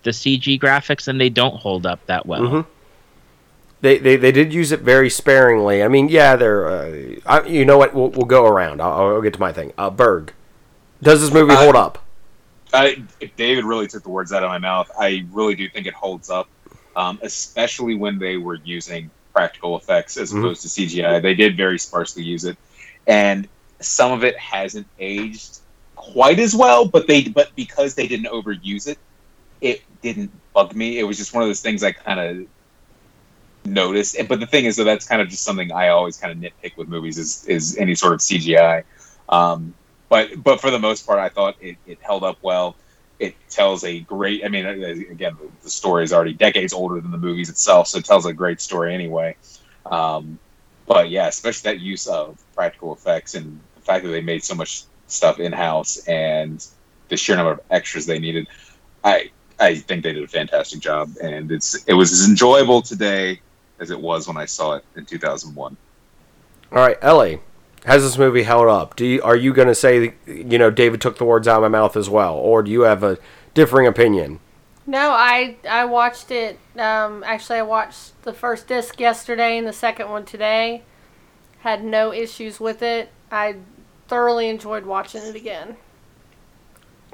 the CG graphics and they don't hold up that well. Mhm. They, they, they did use it very sparingly. I mean, yeah, they're. Uh, I, you know what? We'll, we'll go around. I'll, I'll get to my thing. Uh, Berg, does this movie hold up? I, David really took the words out of my mouth. I really do think it holds up, um, especially when they were using practical effects as Mhm. opposed to CGI. They did very sparsely use it, and some of it hasn't aged quite as well. But they, but because they didn't overuse it, it didn't bug me. It was just one of those things I kind of noticed. But the thing is, though, that's kind of just something I always kind of nitpick with movies is is any sort of CGI. Um, but but for the most part, I thought it, it held up well. It tells a great. I mean, again, the story is already decades older than the movies itself, so it tells a great story anyway. Um, but yeah, especially that use of practical effects and the fact that they made so much stuff in house and the sheer number of extras they needed. I I think they did a fantastic job, and it's it was as enjoyable today as it was when I saw it in 2001. All right, Ellie, has this movie held up? Do you, are you going to say, you know, David took the words out of my mouth as well, or do you have a differing opinion? No, I I watched it. Um, actually, I watched the first disc yesterday and the second one today. Had no issues with it. I thoroughly enjoyed watching it again.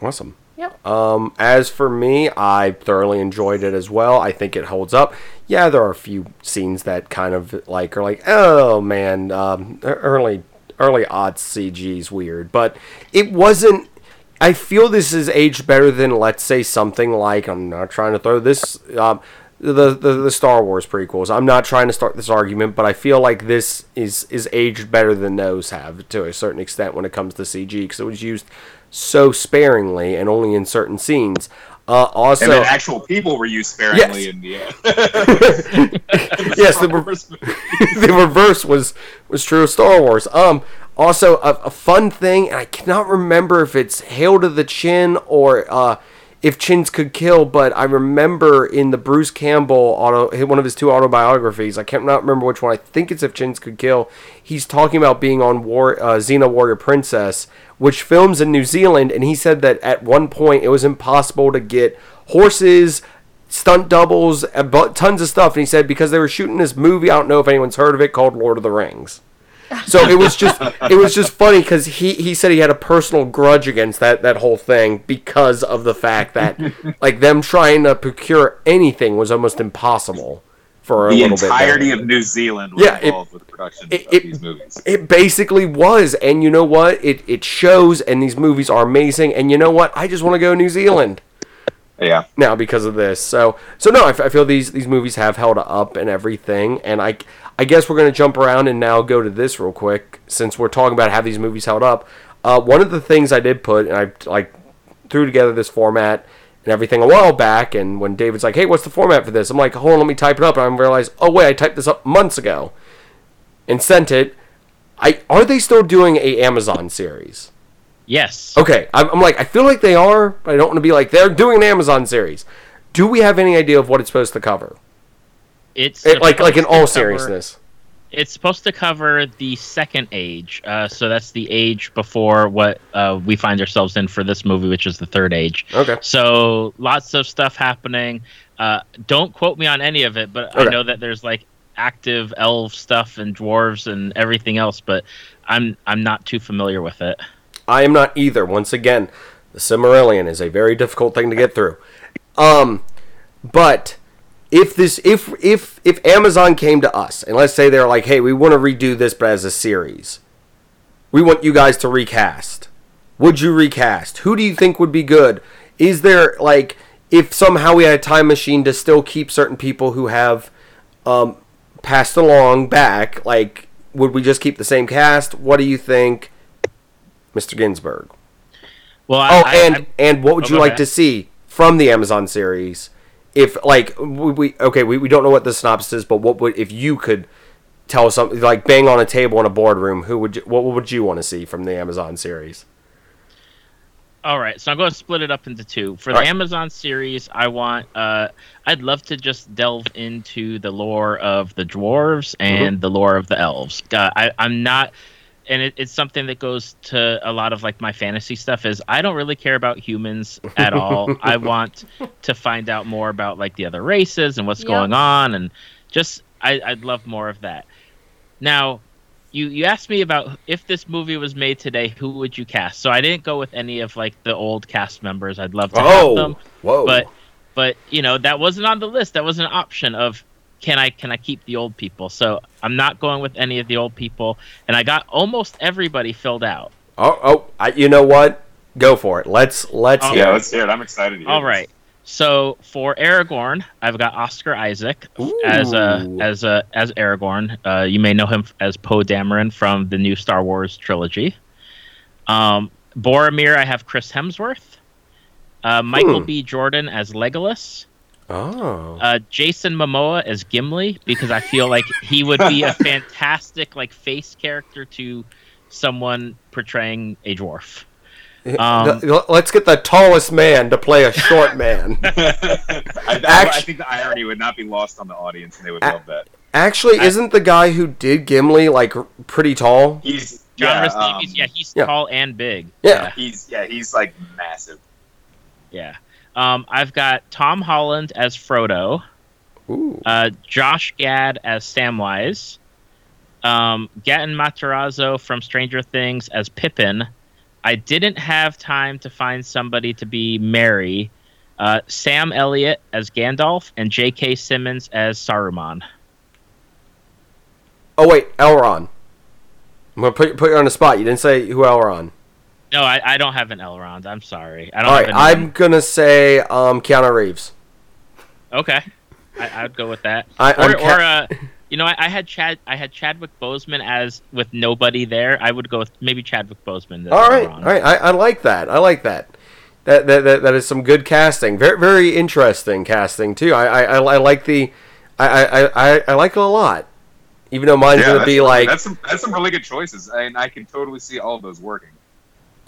Awesome. Yep. Um, as for me, I thoroughly enjoyed it as well. I think it holds up. Yeah, there are a few scenes that kind of like are like, oh man, um, early early odds CG is weird, but it wasn't. I feel this is aged better than let's say something like I'm not trying to throw this um, the, the the Star Wars prequels. I'm not trying to start this argument, but I feel like this is is aged better than those have to a certain extent when it comes to CG because it was used so sparingly and only in certain scenes. Uh, also, and then actual people were used sparingly Yes. in the, uh, (laughs) (laughs) yes, the, re- (laughs) the reverse was was true of Star Wars. Um, also a, a fun thing, and I cannot remember if it's Hail to the Chin or uh, if Chins could kill, but I remember in the Bruce Campbell auto, one of his two autobiographies. I can't not remember which one. I think it's if Chins could kill. He's talking about being on War uh, Xena Warrior Princess, which films in New Zealand, and he said that at one point it was impossible to get horses stunt doubles, tons of stuff. And he said because they were shooting this movie, I don't know if anyone's heard of it, called Lord of the Rings. So it was just it was just funny because he, he said he had a personal grudge against that that whole thing because of the fact that like them trying to procure anything was almost impossible for a The little bit. entirety of New Zealand was Yeah, it- involved with the production it- of it- these movies. It basically was, and you know what? It it shows, and these movies are amazing. And you know what? I just want to go to New Zealand yeah. now because of this. So so no, I, f- I feel these these movies have held up and everything. And I I guess we're gonna jump around and now go to this real quick since we're talking about how these movies held up. Uh, one of the things I did put, and I like threw together this format and everything a while back. And when David's like, "Hey, what's the format for this?" I'm like, "Hold on, let me type it up." And I realized, oh wait, I typed this up months ago and sent it. I are they still doing a Amazon series? Yes. Okay, I'm, I'm like, I feel like they are, but I don't want to be like they're doing an Amazon series. Do we have any idea of what it's supposed to cover? It's It, like, like in all cover- seriousness. It's supposed to cover the second age. Uh, so that's the age before what uh, we find ourselves in for this movie, which is the third age. Okay. So lots of stuff happening. Uh, don't quote me on any of it, but I know that there's like active elf stuff and dwarves and everything else, but I'm I'm not too familiar with it. I am not either. Once again, the Silmarillion is a very difficult thing to get through. Um, but if this, if if if Amazon came to us and let's say they're like, hey, we want to redo this, but as a series, we want you guys to recast. Would you recast? Who do you think would be good? Is there like if somehow we had a time machine to still keep certain people who have um, passed along back, like would we just keep the same cast? What do you think, Mr. Ginsburg? Well, Oh, I, and I, and what would Oh, you like ahead. to see from the Amazon series? If like we, we okay, we, we don't know what the synopsis is, but what would if you could tell us something like bang on a table in a boardroom? Who would you, what would you want to see from the Amazon series? All right, so I'm going to split it up into two. For All the right. Amazon series, I want uh I'd love to just delve into the lore of the dwarves and the lore of the elves. Uh, I I'm not and it, it's something that goes to a lot of like my fantasy stuff is I don't really care about humans at all. (laughs) I want to find out more about like the other races and what's Yep. going on and just I, I'd love more of that. Now, you you asked me about if this movie was made today, who would you cast? So I didn't go with any of like the old cast members. I'd love to have oh, them, Oh, whoa! but but you know that wasn't on the list. That was an option of can I can I keep the old people? So I'm not going with any of the old people, and I got almost everybody filled out. oh, oh, I, you know what? Go for it. Let's let's Oh, hear. Yeah, it. let's hear it. I'm excited. To hear All this. right. So for Aragorn, I've got Oscar Isaac as a as a as Aragorn. Uh, you may know him as Poe Dameron from the new Star Wars trilogy. Um, Boromir, I have Chris Hemsworth. Uh, Michael Hmm. B. Jordan as Legolas. Oh, Uh, Jason Momoa as Gimli because I feel like he would be a (laughs) fantastic like face character to someone portraying a dwarf. um, let's get the tallest man to play a short man. (laughs) I, I, I think the irony would not be lost on the audience, and they would A- love that. Actually, I- isn't the guy who did Gimli like pretty tall? He's John yeah, Rhys um, Davies, yeah, he's yeah. tall and big. Yeah. he's yeah, he's like massive. Yeah. Um, I've got Tom Holland as Frodo, Ooh. uh, Josh Gad as Samwise, um, Gaten Matarazzo from Stranger Things as Pippin, I didn't have time to find somebody to be Merry. Uh, Sam Elliott as Gandalf and J.K. Simmons as Saruman. Oh wait, Elrond. I'm gonna put put you on the spot. You didn't say who Elrond. No, I, I don't have an Elrond. I'm sorry. I don't All have right, anyone- I'm gonna say um, Keanu Reeves. Okay, I, I'd go with that. I- or, ca- or uh, you know, I, I had Chad. I had Chadwick Boseman as with nobody there. I would go with maybe Chadwick Boseman. as All right, Elrond. all right. I, I like that. I like that. That, that, that, that is some good casting. Very very interesting casting too. I I, I, I like the I, I, I, I like it a lot. Even though mine's gonna be like that's some that's some really good choices, and I can totally see all of those working.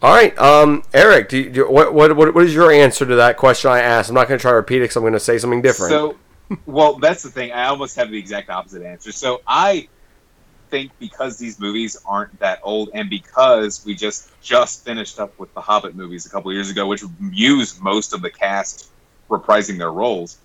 All right, um, Eric, do you, do, what, what what is your answer to that question I asked? I'm not going to try to repeat it because I'm going to say something different. So, well, that's the thing. I almost have the exact opposite answer. So I think because these movies aren't that old, and because we just just finished up with the Hobbit movies a couple years ago, which used most of the cast reprising their roles,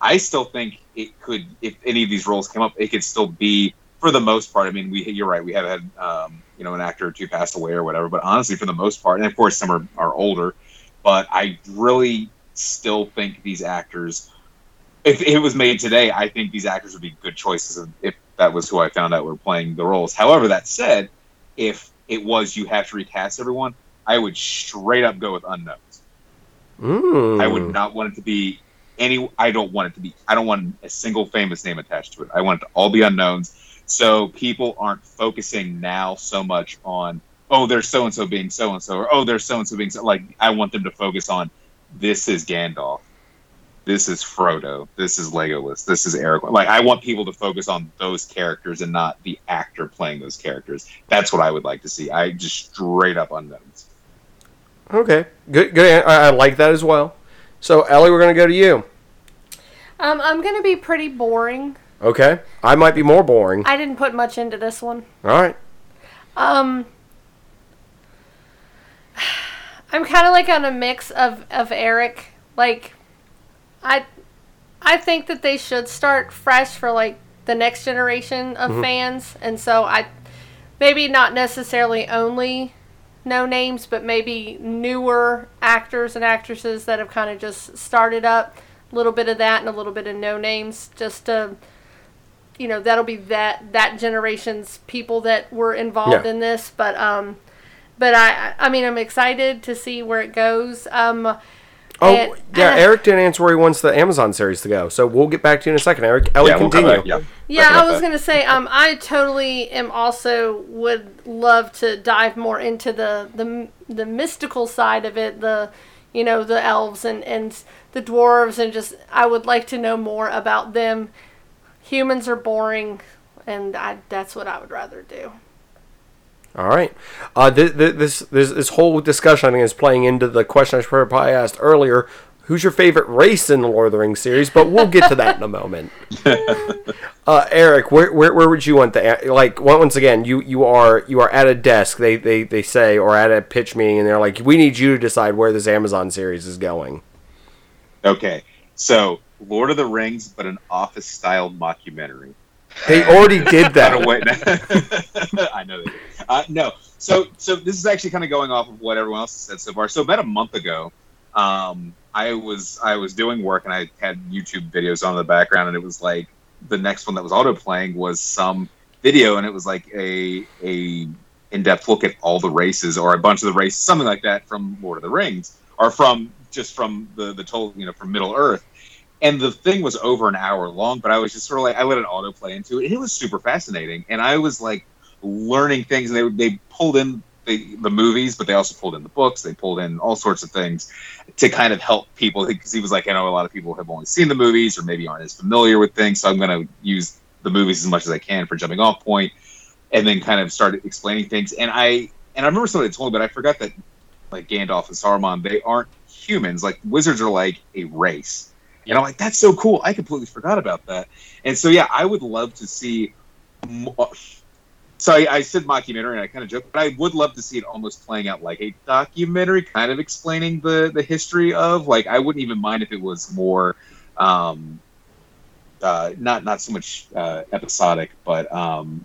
I still think it could, if any of these roles came up, it could still be for the most part. I mean, we you're right. We have had um, you know an actor or two passed away or whatever, but honestly, for the most part, and of course some are, are older, but I really still think these actors if it was made today, I think these actors would be good choices if that was who I found out were playing the roles. However, that said, if it was you have to recast everyone, I would straight up go with unknowns. Mm. I would not want it to be any. I don't want it to be. I don't want a single famous name attached to it. I want it to all be unknowns, so people aren't focusing now so much on oh, there's so and so being so and so, or oh, there's so and so being so. Like I want them to focus on this is Gandalf, this is Frodo, this is Legolas, this is Aragorn. Like I want people to focus on those characters and not the actor playing those characters. That's what I would like to see. I just straight up unknowns. Okay, good, good. I, I like that as well. So, Ellie, we're going to go to you. Um, I'm gonna be pretty boring. Okay, I might be more boring. I didn't put much into this one. All right. Um, I'm kind of like on a mix of of Eric. Like, I, I think that they should start fresh for like the next generation of fans, and so I, maybe not necessarily only no names, but maybe newer actors and actresses that have kind of just started up. A little bit of that and a little bit of no names, just to you know that'll be that that generation's people that were involved Yeah. in this but um but i i mean i'm excited to see where it goes um Oh, and- yeah. and- Eric didn't answer where he wants the Amazon series to go, so we'll get back to you in a second. Eric, Ellie, we'll continue. back, yeah. yeah i was that. gonna say um i totally am also would love to dive more into the the the mystical side of it the you know the elves and and the dwarves and just i would like to know more about them humans are boring and I, that's what i would rather do All right. Uh, th- th- this this this whole discussion I think is playing into the question I probably asked earlier. Who's your favorite race in the Lord of the Rings series? But we'll get to that in a moment. (laughs) Uh, Eric, where, where, where would you want the like? Once again, you, you are you are at a desk. They, they they say or at a pitch meeting, and they're like, "We need you to decide where this Amazon series is going." Okay, so Lord of the Rings, but an office style mockumentary. They already did (laughs) that. (laughs) I know they did. Uh, no, so so this is actually kind of going off of what everyone else has said so far. So about a month ago, um, I was I was doing work and I had YouTube videos on in the background, and it was like the next one that was auto playing was some video, and it was like a a in depth look at all the races or a bunch of the races, something like that from Lord of the Rings, or from just from the the total you know from Middle Earth. And the thing was over an hour long, but I was just sort of like I let it autoplay into it. It was super fascinating, and I was like learning things. And they they pulled in the the movies, but they also pulled in the books. They pulled in all sorts of things to kind of help people because he was like, I know a lot of people have only seen the movies or maybe aren't as familiar with things, so I'm going to use the movies as much as I can for jumping off point, and then kind of started explaining things. And I and I remember somebody told me, but I forgot that like Gandalf and Saruman, they aren't humans. Like wizards are like a race. And I'm like, that's so cool. I completely forgot about that. And so, yeah, I would love to see. Mo- so I, I said mockumentary, and I kind of joked, but I would love to see it almost playing out like a documentary, kind of explaining the the history of. Like, I wouldn't even mind if it was more, um, uh, not not so much uh, episodic, but um,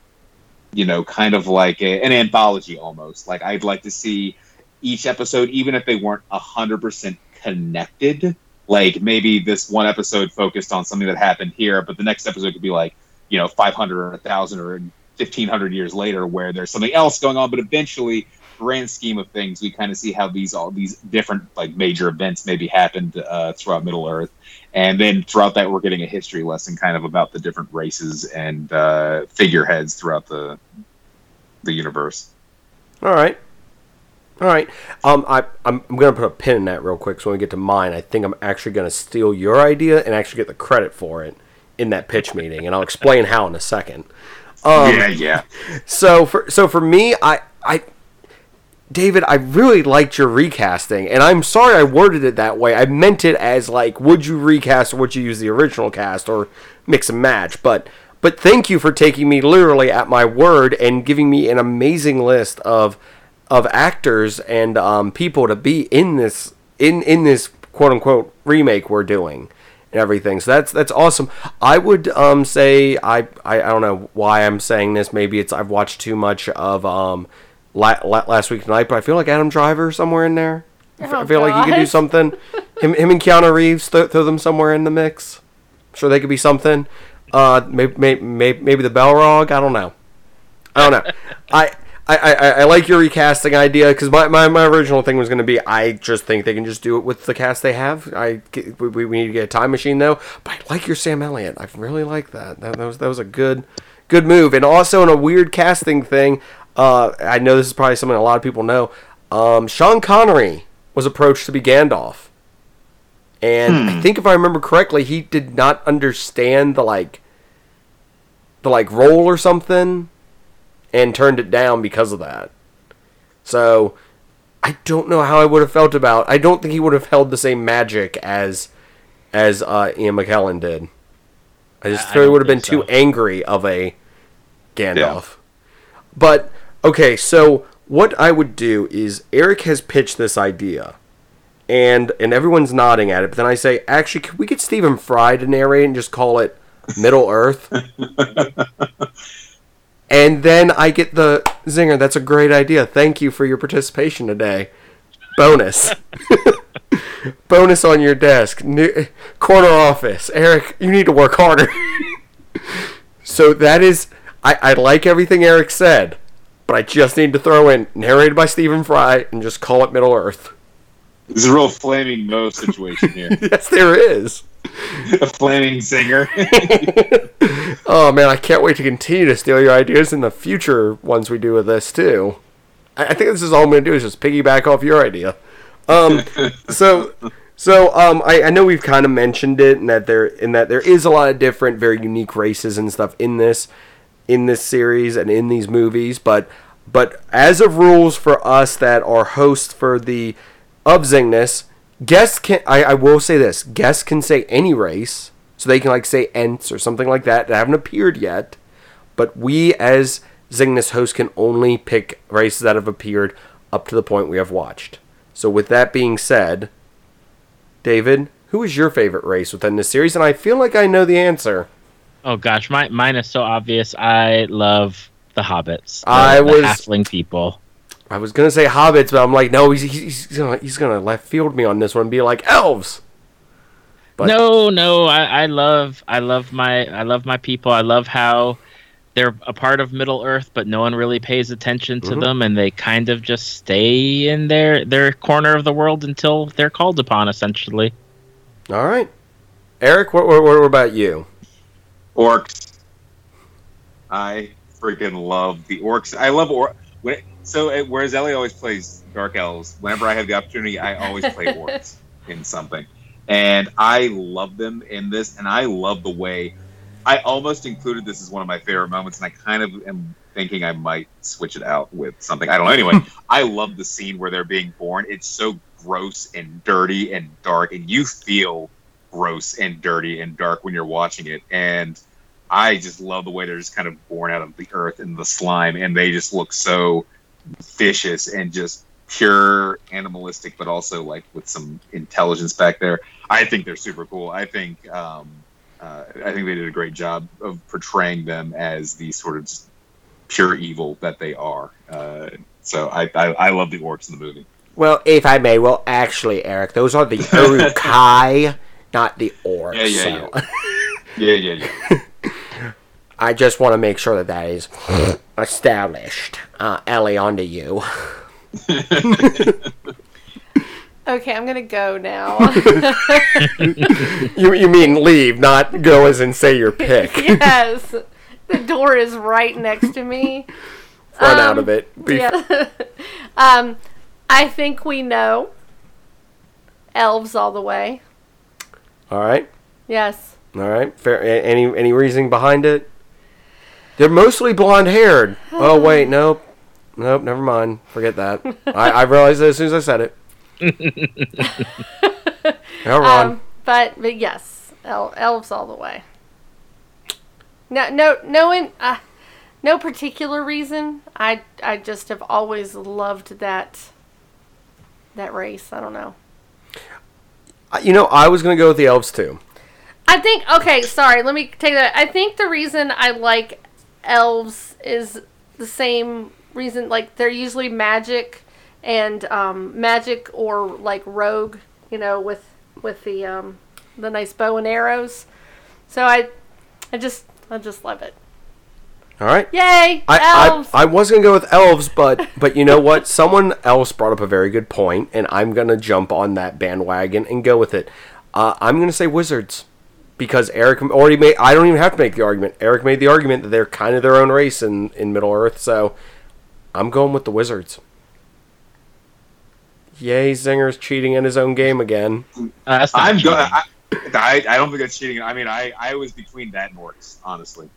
you know, kind of like a, an anthology almost. Like, I'd like to see each episode, even if they weren't hundred percent connected. Like maybe this one episode focused on something that happened here, but the next episode could be like you know 500 or 1000 or 1500 years later where there's something else going on. But eventually grand scheme of things we kind of see how these all these different like major events maybe happened uh, throughout middle earth. And then throughout that we're getting a history lesson kind of about the different races and uh, figureheads throughout the the universe. All right. All right. Um, I, I'm, I'm going to put a pin in that real quick. So when we get to mine, I think I'm actually going to steal your idea and actually get the credit for it in that pitch meeting, and I'll explain how in a second. Um, yeah yeah So for so for me, I I David, I really liked your recasting, and I'm sorry I worded it that way. I meant it as like, would you recast or would you use the original cast or mix and match? But but thank you for taking me literally at my word and giving me an amazing list of of actors and um, people to be in this in in this quote unquote remake we're doing and everything. So that's that's awesome. I would um, say I, I I don't know why I'm saying this. Maybe it's I've watched too much of um la- la- last week tonight, but I feel like Adam Driver somewhere in there. I f- I Oh, feel like he could do (laughs) something. Him him and Keanu Reeves th- throw them somewhere in the mix. I'm sure they could be something. Uh, maybe maybe maybe the Balrog. I don't know. I don't know. (laughs) I. I, I, I like your recasting idea because my, my, my original thing was going to be I just think they can just do it with the cast they have. I we, we need to get a time machine though, but I like your Sam Elliott. I really like that. That, that was that was a good good move. And also in a weird casting thing, uh, I know this is probably something a lot of people know. Um, Sean Connery was approached to be Gandalf, and I think if I remember correctly, he did not understand the like the like role or something and turned it down because of that. So I don't know how I would have felt about. I don't think he would have held the same magic as as uh, Ian McKellen did. I just I- I he would have been think too angry of a Gandalf. But okay, so what I would do is Eric has pitched this idea. And and everyone's nodding at it, but then I say, actually, could we get Stephen Fry to narrate and just call it Middle Earth? (laughs) And then I get the zinger. That's a great idea. Thank you for your participation today. Bonus. (laughs) Bonus on your desk. New, corner office. Eric, you need to work harder. (laughs) so that is. I, I like everything Eric said, but I just need to throw in narrated by Stephen Fry and just call it Middle Earth. This is a real flaming Moe situation here. (laughs) yes, there is. A flaming singer. (laughs) Oh man, I can't wait to continue to steal your ideas in the future ones we do with this too. I, I think this is all I'm gonna do is just piggyback off your idea. Um, (laughs) so, so um, I, I know we've kind of mentioned it, and that there, in that there is a lot of different, very unique races and stuff in this, in this series and in these movies. But, but as of rules for us that are hosts for the of Zingness, guests can. I, I will say this: guests can say any race, so they can like say Ents or something like that that haven't appeared yet. But we, as Zingness hosts, can only pick races that have appeared up to the point we have watched. So, with that being said, David, who is your favorite race within this series? And I feel like I know the answer. Oh gosh, my, mine is so obvious. I love the hobbits. The, I the was- halfling people. I was gonna say hobbits, but I'm like, no, he's, he's, he's gonna he's gonna left field me on this one and be like elves. But- no, no, I, I love I love my I love my people. I love how they're a part of Middle Earth, but no one really pays attention to Mhm. them, and they kind of just stay in their their corner of the world until they're called upon. Essentially, All right, Eric, what, what, what about you? orcs. I freaking love the orcs. I love or when so uh, whereas Ellie always plays dark elves. Whenever I have the opportunity, I always play (laughs) orcs in something, and I love them in this. And I love the way I almost included this as one of my favorite moments, and I kind of am thinking I might switch it out with something. I don't know. Anyway, (laughs) I love the scene where they're being born. It's so gross and dirty and dark, and you feel gross and dirty and dark when you're watching it. And I just love the way they're just kind of born out of the earth and the slime, and they just look so vicious and just pure animalistic, but also like with some intelligence back there. I think they're super cool. I think um, uh, I think they did a great job of portraying them as the sort of pure evil that they are. Uh, so I, I I love the orcs in the movie. Well, if I may, well, actually, Eric, those are the (laughs) Uruk-hai, not the orcs. Yeah, yeah, so- Yeah, yeah, yeah. (laughs) I just want to make sure that that is (laughs) established. Uh, Ellie, on to you. (laughs) Okay, I'm gonna go now. (laughs) You you mean leave, not go as in say your pick. yes, the door is right next to me. Run out Um, of it. Be- Yeah. um, I think we know elves all the way. All right. Yes. All right. Fair. Any any reasoning behind it? They're mostly blonde haired. Oh wait, nope, nope. Never mind. Forget that. I, I realized that as soon as I said it. (laughs) Right. Um, but but yes, el- elves all the way. No no no in, uh, no particular reason. I I just have always loved that that race. I don't know. you know, I was gonna go with the elves too. I think okay, sorry, let me take that. I think the reason I like elves is the same reason like they're usually magic and um, magic or like rogue, you know, with with the um, the nice bow and arrows. So I I just I just love it. All right. Yay! I, elves. I, I was gonna go with elves, but but you know what? Someone else brought up a very good point, and I'm gonna jump on that bandwagon and go with it. Uh, I'm gonna say wizards because Eric already made. I don't even have to make the argument. Eric made the argument that they're kind of their own race in in Middle Earth, so I'm going with the wizards. Yay, Zinger's cheating in his own game again. Uh, I'm cheating. going. I, I, I don't think that's cheating. I mean, I, I was between that and orcs, honestly.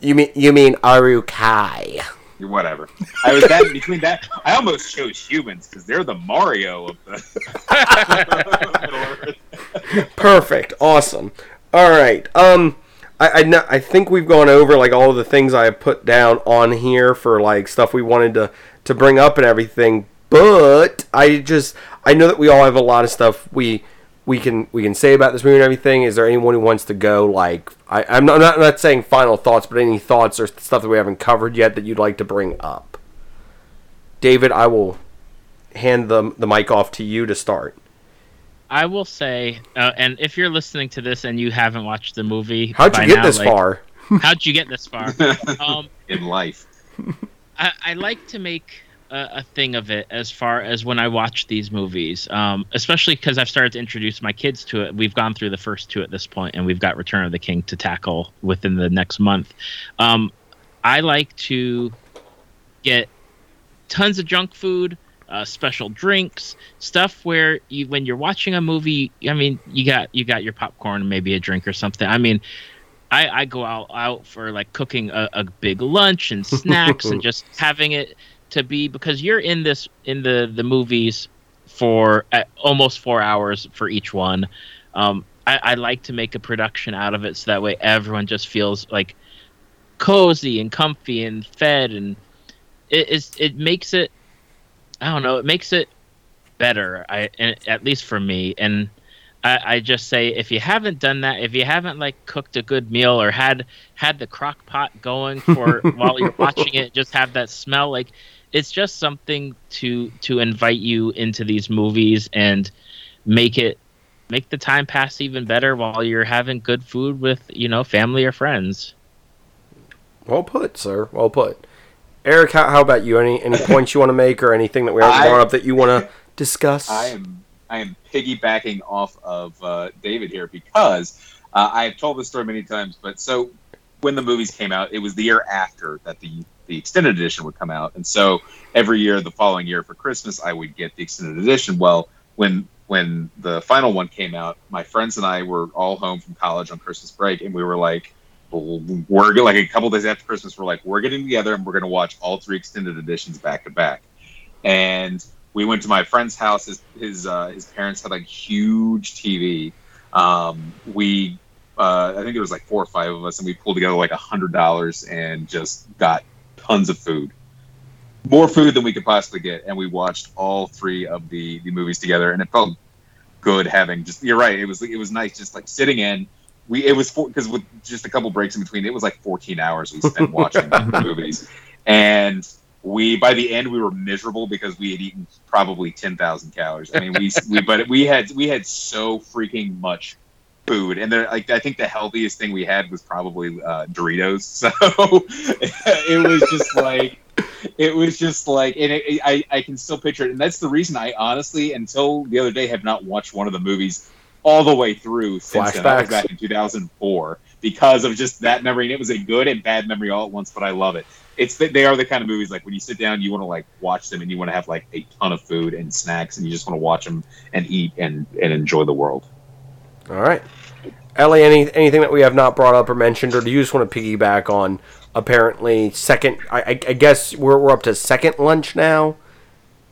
You mean you mean Uruk-hai? Whatever. I was that between that. I almost chose humans because they're the Mario (laughs) of the Middle Earth. Perfect. Awesome. All right. Um, I I, I think we've gone over like all of the things I have put down on here for like stuff we wanted to to bring up and everything. But I just I know that we all have a lot of stuff we we can we can say about this movie and everything. Is there anyone who wants to go like I I'm not not, not saying final thoughts, but any thoughts or stuff that we haven't covered yet that you'd like to bring up? David, I will hand the the mic off to you to start. I will say, uh, and if you're listening to this and you haven't watched the movie, How'd you get now, this like, far? (laughs) How'd you get this far? (laughs) um, in life. I, I like to make a, a thing of it as far as when I watch these movies, um, especially because I've started to introduce my kids to it. We've gone through the first two at this point, and we've got Return of the King to tackle within the next month. Um, I like to get tons of junk food, uh, special drinks, stuff where you when you're watching a movie. I mean, you got you got your popcorn and maybe a drink or something. I mean. I, I go out out for like cooking a, a big lunch and (laughs) snacks and just having it to be because you're in this in the the movies for uh, almost four hours for each one. Um, I, I like to make a production out of it so that way everyone just feels like cozy and comfy and fed and it is it makes it I don't know it makes it better I at least for me and I, I just say if you haven't done that if you haven't like cooked a good meal or had had the crock pot going for (laughs) while you're watching it just have that smell like it's just something to to invite you into these movies and make it make the time pass even better while you're having good food with you know family or friends Well put, sir. Well put. Eric, how, how about you? Any any (laughs) points you want to make or anything that we haven't brought up that you want to discuss? I am I am piggybacking off of uh, David here because uh, I have told this story many times. But so when the movies came out, it was the year after that the the extended edition would come out, and so every year, the following year for Christmas, I would get the extended edition. Well, when when the final one came out, my friends and I were all home from college on Christmas break, and we were like, we're like a couple days after Christmas, we're like, we're getting together and we're going to watch all three extended editions back to back. And we went to my friend's house. His his, uh, his parents had like huge TV. Um, we uh, I think it was like four or five of us, and we pulled together like a hundred dollars and just got tons of food, more food than we could possibly get. And we watched all three of the the movies together, and it felt good having just. You're right. It was it was nice just like sitting in. We it was because with just a couple breaks in between, it was like 14 hours we spent (laughs) watching movies, and we by the end we were miserable because we had eaten probably ten thousand calories. I mean, we, we but we had we had so freaking much food, and there like I think the healthiest thing we had was probably uh, Doritos. (laughs) So it was just like it was just like, and it, I I can still picture it, and that's the reason I honestly until the other day have not watched one of the movies all the way through since then. I was back in 2004 because of just that memory, and it was a good and bad memory all at once. But I love it. It's the, they are the kind of movies like when you sit down, you want to like watch them, and you want to have like a ton of food and snacks, and you just want to watch them and eat and and enjoy the world. All right. Ellie, any anything that we have not brought up or mentioned, or do you just want to piggyback on apparently second? I, I, I guess we're, we're up to second lunch now.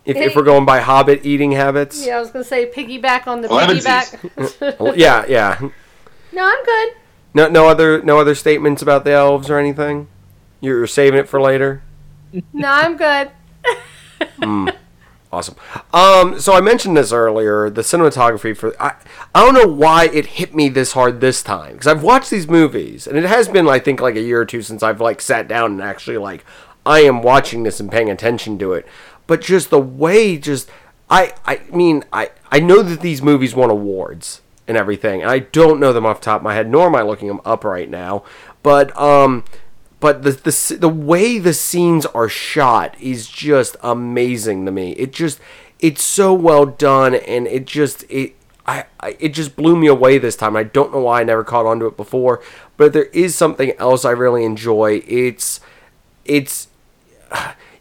If, if we're going by Hobbit eating habits, Yeah, I was gonna say piggyback on the elevenses. piggyback. (laughs) (laughs) Yeah, yeah. no, I'm good. No, no other no other statements about the elves or anything. You're saving it for later. No, I'm good. (laughs) Awesome. Um, so I mentioned this earlier. The cinematography for I, I don't know why it hit me this hard this time because I've watched these movies and it has been I think like a year or two since I've like sat down and actually like I am watching this and paying attention to it. But just the way, just I I mean I I know that these movies won awards and everything, and I don't know them off the top of my head, nor am I looking them up right now. But um, but the the the way the scenes are shot is just amazing to me. It just it's so well done, and it just it. I, I, it just blew me away this time. I don't know why I never caught on to it before, but there is something else I really enjoy. It's it's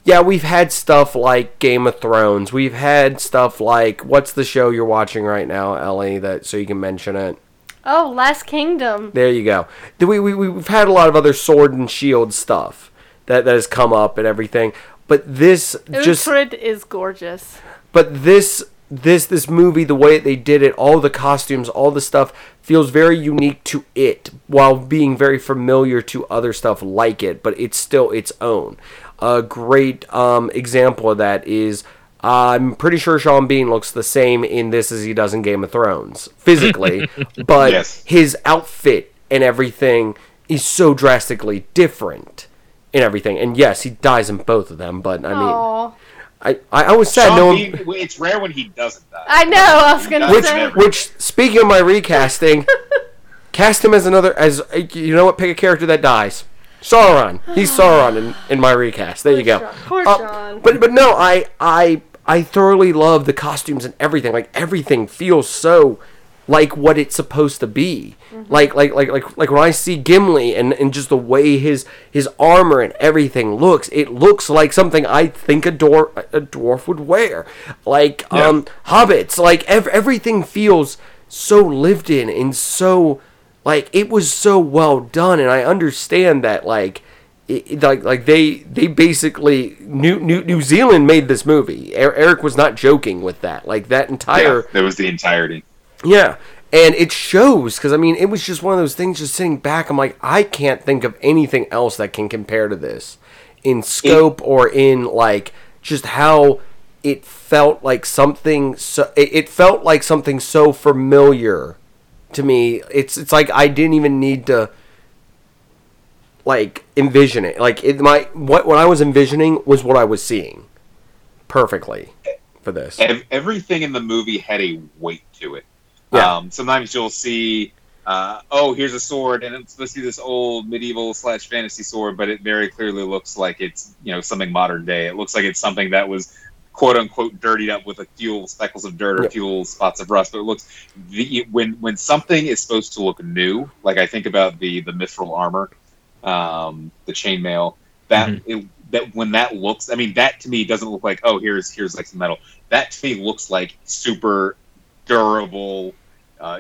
yeah, we've had stuff like Game of Thrones. We've had stuff like what's the show you're watching right now, Ellie? That so you can mention it. Oh, Last Kingdom. There you go. We, we, we've had a lot of other sword and shield stuff that, that has come up and everything. But this just Uhtred is gorgeous. but this this this movie the way they did it all the costumes all the stuff feels very unique to it while being very familiar to other stuff like it but it's still its own a great um, example of that is I'm pretty sure Sean Bean looks the same in this as he does in Game of Thrones physically, (laughs) but Yes. his outfit and everything is so drastically different in everything. And yes, he dies in both of them, but I mean, Aw. I, I, I was sad Sean no one. Bean- it's rare when he doesn't die. I know. I was gonna Which, say. which, speaking of my recasting, (laughs) cast him as another as you know what? Pick a character that dies. Sauron. He's Sauron in, in my recast. There you go. Sean. Poor Uh, Sean. But but no, I I I thoroughly love the costumes and everything. Like everything feels so like what it's supposed to be. Like like like like like when I see Gimli and, and just the way his his armor and everything looks, it looks like something I think a dwarf a dwarf would wear. Like Yeah. um hobbits, like ev- everything feels so lived in and so like it was so well done and I understand that like it, it- like like they they basically New New New Zealand made this movie. Er- Eric was not joking with that. Like that Yeah, entire that was the entirety. yeah. And it shows because I mean it was just one of those things. Just sitting back, I'm like I can't think of anything else that can compare to this in scope or in like just how it felt like something. So it, it felt like something so familiar to me. It's it's like I didn't even need to like envision it. Like it my what what I was envisioning was what I was seeing perfectly for this. Everything in the movie had a weight to it. Yeah. Um, sometimes you'll see, uh, oh, here's a sword, and it's supposed to be this old medieval slash fantasy sword, but it very clearly looks like it's you know something modern day. It looks like it's something that was quote unquote dirtied up with a few speckles of dirt or a few spots of rust. But it looks the, when when something is supposed to look new, like I think about the the mithril armor, um, the chainmail. That it, that when that looks, I mean, that to me doesn't look like oh here's here's like some metal. That to me looks like super durable, uh,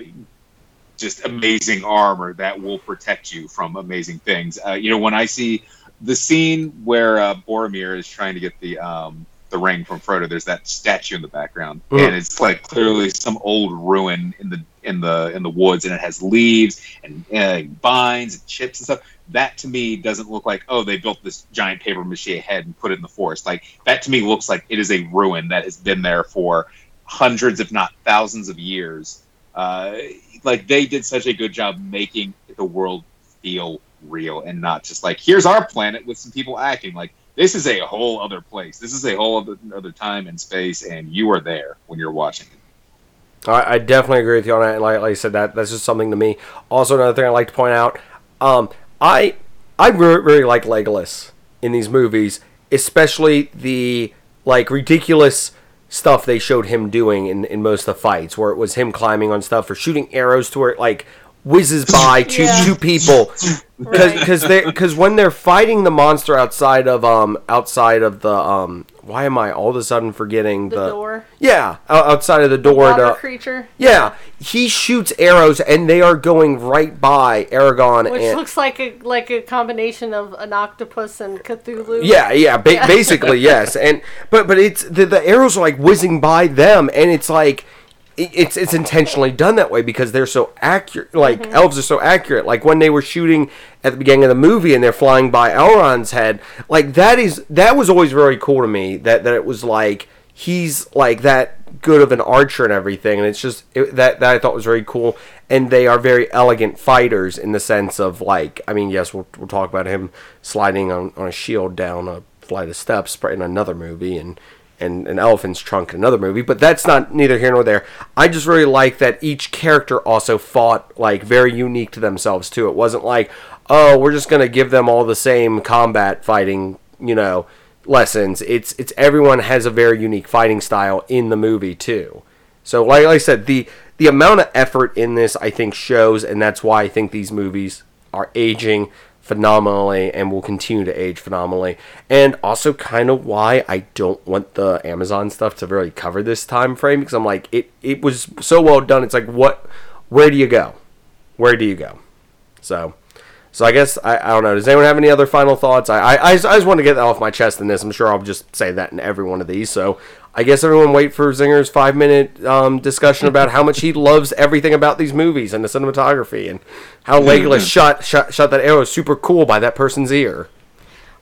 just amazing armor that will protect you from amazing things. Uh, you know, when I see the scene where uh, Boromir is trying to get the um, the ring from Frodo, there's that statue in the background, Mhm. and it's like clearly some old ruin in the in the in the woods, and it has leaves and uh, vines and chips and stuff. That to me doesn't look like oh they built this giant paper mache head and put it in the forest. Like that to me looks like it is a ruin that has been there for hundreds, if not thousands, of years. Uh, like they did such a good job making the world feel real and not just like here's our planet with some people acting. Like this is a whole other place. This is a whole other, other time and space, and you are there when you're watching it. I, I definitely agree with you on that. Like, like I said, that that's just something to me. Also, another thing I like to point out, um, I I really, really like Legolas in these movies, especially the like ridiculous stuff they showed him doing in, in most of the fights, where it was him climbing on stuff or shooting arrows to where it like whizzes by two Yeah. two people (laughs) Right. because they because when they're fighting the monster outside of um outside of the um why am I all of a sudden forgetting The the, door. yeah outside of the door Water to, creature. yeah he shoots arrows and they are going right by Aragorn Which and looks like a like a combination of an octopus and Cthulhu. yeah yeah ba- basically yes and but but it's the, the arrows are like whizzing by them and it's like it's it's intentionally done that way because they're so accurate like mm-hmm. elves are so accurate. Like when they were shooting at the beginning of the movie and they're flying by Elrond's head like that is that was always very cool to me that that it was like he's like that good of an archer and everything. And it's just it, that that I thought was very cool. And they are very elegant fighters in the sense of like I mean yes we'll, we'll talk about him sliding on, on a shield down a flight of steps in another movie. And and an elephant's trunk in another movie, but that's not neither here nor there. I just really like that each character also fought like very unique to themselves too. It wasn't like, oh, we're just gonna give them all the same combat fighting, you know, lessons. It's it's everyone has a very unique fighting style in the movie too. So like, like I said, the the amount of effort in this I think shows, and that's why I think these movies are aging phenomenally and will continue to age phenomenally. And also kind of why I don't want the Amazon stuff to really cover this time frame because I'm like it it was so well done. It's like what where do you go? Where do you go? So so I guess I, I don't know. Does anyone have any other final thoughts? I, I, I just, I just want to get that off my chest in this. I'm sure I'll just say that in every one of these. So I guess everyone wait for Zinger's five minute um, discussion (laughs) about how much he loves everything about these movies and the cinematography and how Legolas shot, shot shot that arrow super cool by that person's ear.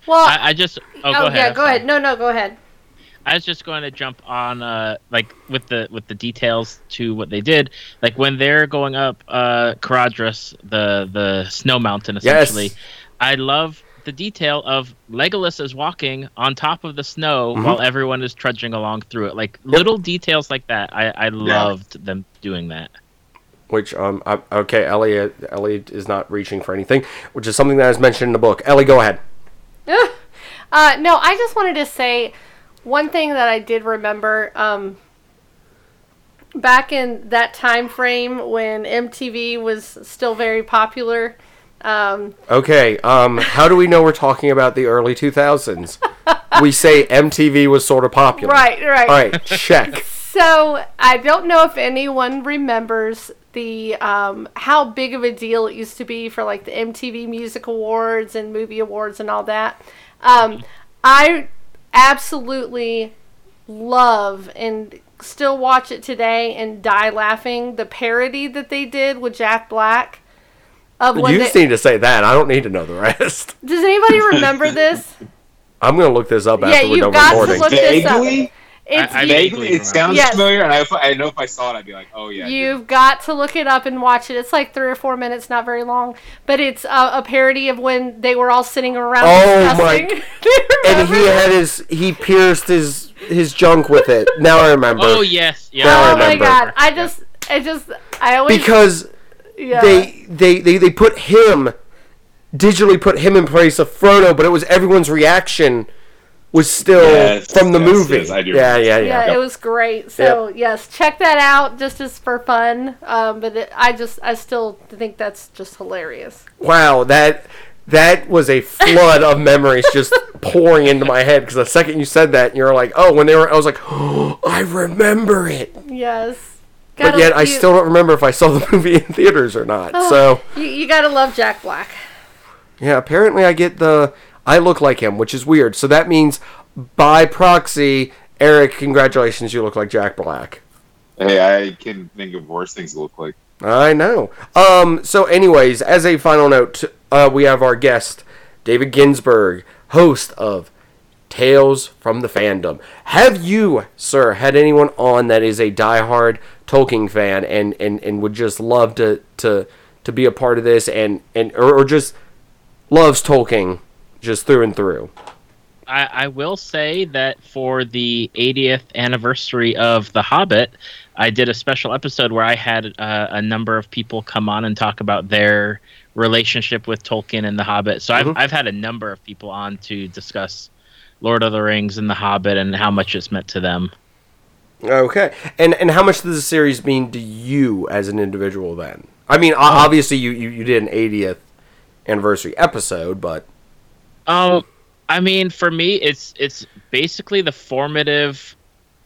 Well, I, I just oh, oh, go ahead. yeah, go sorry. ahead. No, no, go ahead. I was just going to jump on uh like with the with the details to what they did. Like when they're going up uh Caradhras, the the snow mountain essentially. Yes. essentially. I love the detail of Legolas is walking on top of the snow Mhm. while everyone is trudging along through it. Like little details like that. I I loved them doing that. Which um I, okay, Ellie Ellie is not reaching for anything, which is something that is mentioned in the book. Ellie, go ahead. (laughs) Uh, no, I just wanted to say one thing that I did remember. Um, back in that time frame when MTV was still very popular. Um, Okay, um, how do we know we're talking about the early 2000s? we say MTV was sort of popular. right, right. All right, check. So I don't know if anyone remembers the um, how big of a deal it used to be for like the MTV Music Awards and Movie Awards and all that. Um, I absolutely love and still watch it today and die laughing the parody that they did with Jack Black. Of when You they, just need to say that. I don't need to know the rest. (laughs) does anybody remember this? I'm gonna look this up Yeah, after we're you've done got to recording. look this up. Vaguely, It's I- I vaguely- vaguely, it sounds Yes. familiar, and I, if- I know if I saw it, I'd be like, "Oh yeah." You've got to look it up and watch it. It's like three or four minutes, not very long, but it's a, a parody of when they were all sitting around Oh my- discussing. (laughs) Do and he had his he pierced his his junk with it. Now I remember. Oh yes, yeah. Now I Oh my god! I just, I just, I always because yeah. they, they they they put him digitally put him in place of Frodo, but it was everyone's reaction was still Yes, from the yes, movie. yes, I do yeah, yeah, yeah, yeah, it was great. So yes, check that out just as for fun. Um, but it, I just, I still think that's just hilarious. Wow, that that was a flood of memories just (laughs) pouring into my head because the second you said that, you're like, oh, when they were, I was like, oh, (gasps) I remember it. Yes. But Gotta- yet, I you- still don't remember if I saw the (laughs) movie in theaters or not. So you, you gotta love Jack Black. yeah, apparently I get the I look like him, which is weird. So that means by proxy, Eric, congratulations, you look like Jack Black. Hey, I can think of worse things to look like. I know. Um. So, anyways, as a final note, uh, we have our guest, David Ginsburg, host of Tales from the Fandom. Have you, sir, had anyone on that is a diehard Tolkien fan and and, and would just love to to to be a part of this and and or, or just loves Tolkien just through and through? I, I will say that for the 80th anniversary of The Hobbit, I did a special episode where I had uh, a number of people come on and talk about their relationship with Tolkien and The Hobbit. So Mhm. I've, I've had a number of people on to discuss Lord of the Rings and The Hobbit and how much it's meant to them. Okay, and and how much does the series mean to you as an individual? Then, I mean, obviously you, you you did an 80th anniversary episode, but Um, I mean, for me, it's it's basically the formative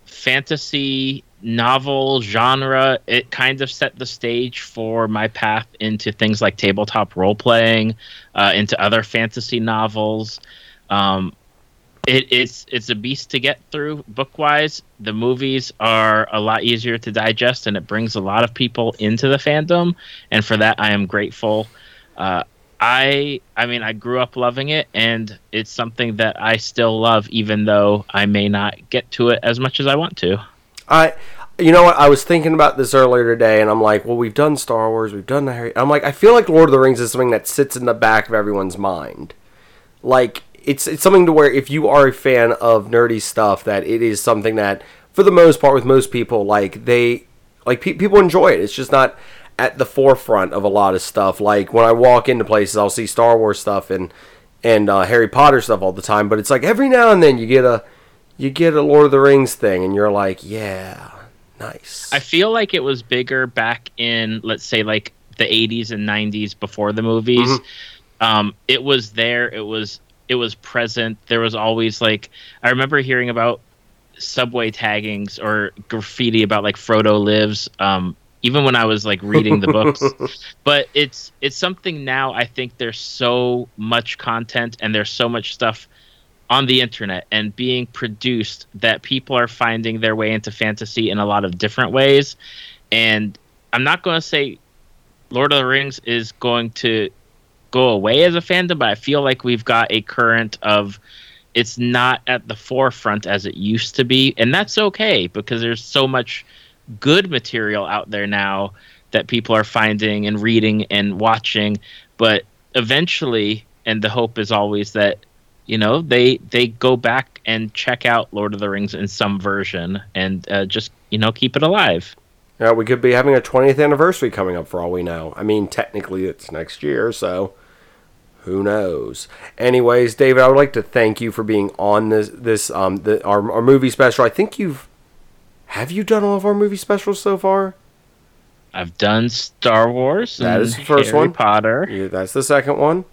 fantasy novel genre. It kind of set the stage for my path into things like tabletop role playing, uh, into other fantasy novels. Um, it, it's it's a beast to get through book wise. The movies are a lot easier to digest, and it brings a lot of people into the fandom. And for that, I am grateful. Uh, I I mean I grew up loving it and it's something that I still love even though I may not get to it as much as I want to. I, you know what? I was thinking about this earlier today, and I'm like, well, we've done Star Wars, we've done the Harry. I'm like, I feel like Lord of the Rings is something that sits in the back of everyone's mind. Like, it's it's something to where if you are a fan of nerdy stuff, that it is something that, for the most part, with most people, like they, like pe- people enjoy it. It's just not at the forefront of a lot of stuff. Like when I walk into places, I'll see Star Wars stuff and and uh, Harry Potter stuff all the time, but it's like every now and then you get a you get a Lord of the Rings thing, and you're like, yeah, nice. I feel like it was bigger back in let's say like the 80s and 90s before the movies. Mhm. Um, it was there. It was it was present. There was always like I remember hearing about subway taggings or graffiti about like Frodo lives. Um, even when I was like reading the books, (laughs) but it's it's something now. I think there's so much content and there's so much stuff on the internet and being produced that people are finding their way into fantasy in a lot of different ways. And I'm not going to say Lord of the Rings is going to go away as a fandom, but I feel like we've got a current of it's not at the forefront as it used to be. And that's okay because there's so much good material out there now that people are finding and reading and watching. But eventually, and the hope is always that you know they they go back and check out Lord of the Rings in some version and uh, just you know keep it alive. Yeah, we could be having a 20th anniversary coming up for all we know. I mean, technically it's next year, so who knows? Anyways, David, I would like to thank you for being on this this um the our, our movie special. I think you've have you done all of our movie specials so far? I've done Star Wars. That and is the first Harry one. Potter. Yeah, that's the second one.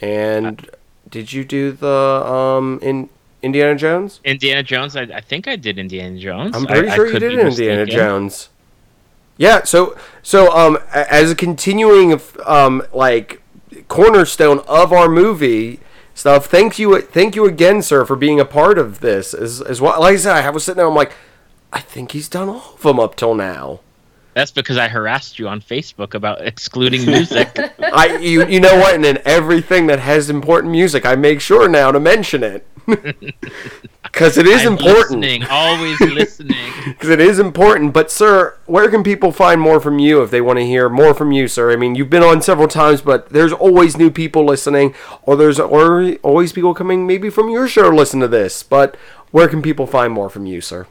And did you do the um in Indiana Jones? Indiana Jones. I, I think I did Indiana Jones. I'm pretty I sure you did Indiana. Jones. Yeah, so so um as a continuing um like cornerstone of our movie stuff, thank you thank you again, sir, for being a part of this. As as well, like I said, I was sitting there, I'm like, I think he's done all of them up till now. That's because I harassed you on Facebook about excluding music. (laughs) I you you know what? And in everything that has important music, I make sure now to mention it (laughs) because it is I'm important. Listening, always listening. (laughs) because it is important. But sir, where can people find more from you if they want to hear more from you, sir? I mean, you've been on several times, but there's always new people listening, or there's always people coming maybe from your show to listen to this. But where can people find more from you, sir?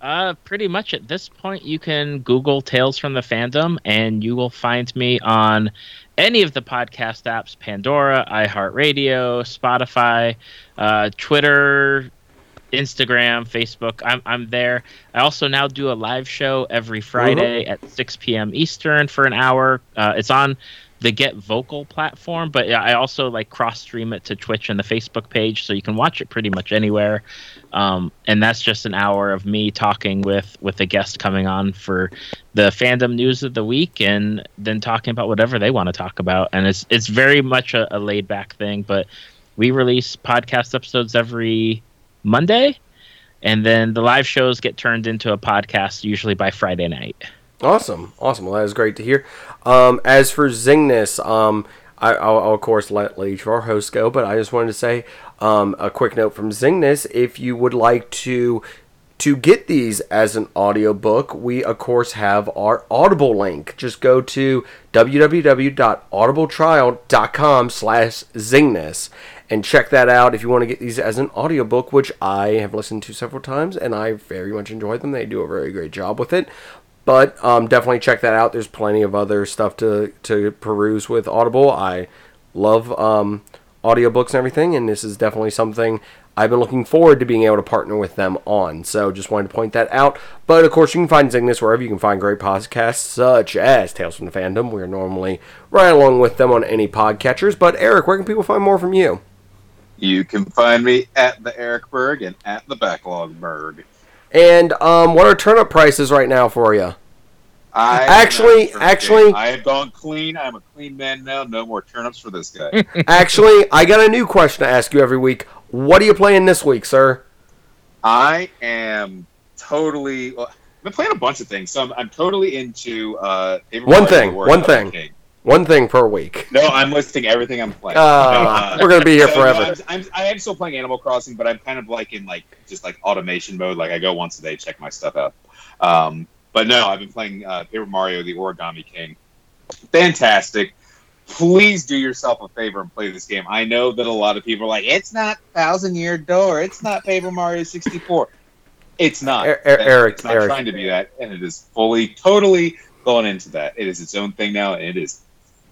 Uh, pretty much at this point, you can Google Tales from the Fandom, and you will find me on any of the podcast apps: Pandora, iHeartRadio, Spotify, uh, Twitter, Instagram, Facebook. I'm I'm there. I also now do a live show every Friday at 6 p.m. Eastern for an hour. Uh, it's on the Get Vocal platform, but I also like cross stream it to Twitch and the Facebook page, so you can watch it pretty much anywhere. Um, and that's just an hour of me talking with with a guest coming on for the fandom news of the week, and then talking about whatever they want to talk about. And it's it's very much a, a laid back thing, but we release podcast episodes every Monday, and then the live shows get turned into a podcast usually by Friday night. Awesome, awesome. Well, that is great to hear. Um, as for Zingness, um, I, I'll, I'll of course let, let each of our hosts go, but I just wanted to say um, a quick note from Zingness. If you would like to to get these as an audiobook, we of course have our Audible link. Just go to www.audibletrial.com slash Zingness and check that out if you want to get these as an audiobook, which I have listened to several times and I very much enjoy them. They do a very great job with it. But um, definitely check that out. There's plenty of other stuff to, to peruse with Audible. I love um, audiobooks and everything, and this is definitely something I've been looking forward to being able to partner with them on. So just wanted to point that out. But of course, you can find Zingness wherever you can find great podcasts, such as Tales from the Fandom. We're normally right along with them on any podcatchers. But Eric, where can people find more from you? You can find me at the Eric Berg and at the Backlog Berg. And um, what are turnip prices right now for you? I Actually- actually- I have gone clean. I'm a clean man now. No more turnips for this guy. (laughs) Actually, I got a new question to ask you every week. What are you playing this week, sir? I am totally. Well, I've been playing a bunch of things, so I'm, I'm totally into uh, Paper One thing, World one thing. King. One thing per week. No, I'm listing everything I'm playing. Ah, Uh, we're gonna be here (laughs) so, no, forever. I'm, I'm, I am still playing Animal Crossing, but I'm kind of like in like just like automation mode. Like I go once a day, check my stuff out. Um, but no, I've been playing uh, Paper Mario: The Origami King. Fantastic. Please do yourself a favor and play this game. I know that a lot of people are like, "It's not Thousand Year Door. It's not Paper Mario 64." It's not. Er- er- Eric, it's not Eric. trying to be that, and it is fully, totally going into that. It is its own thing now, and it is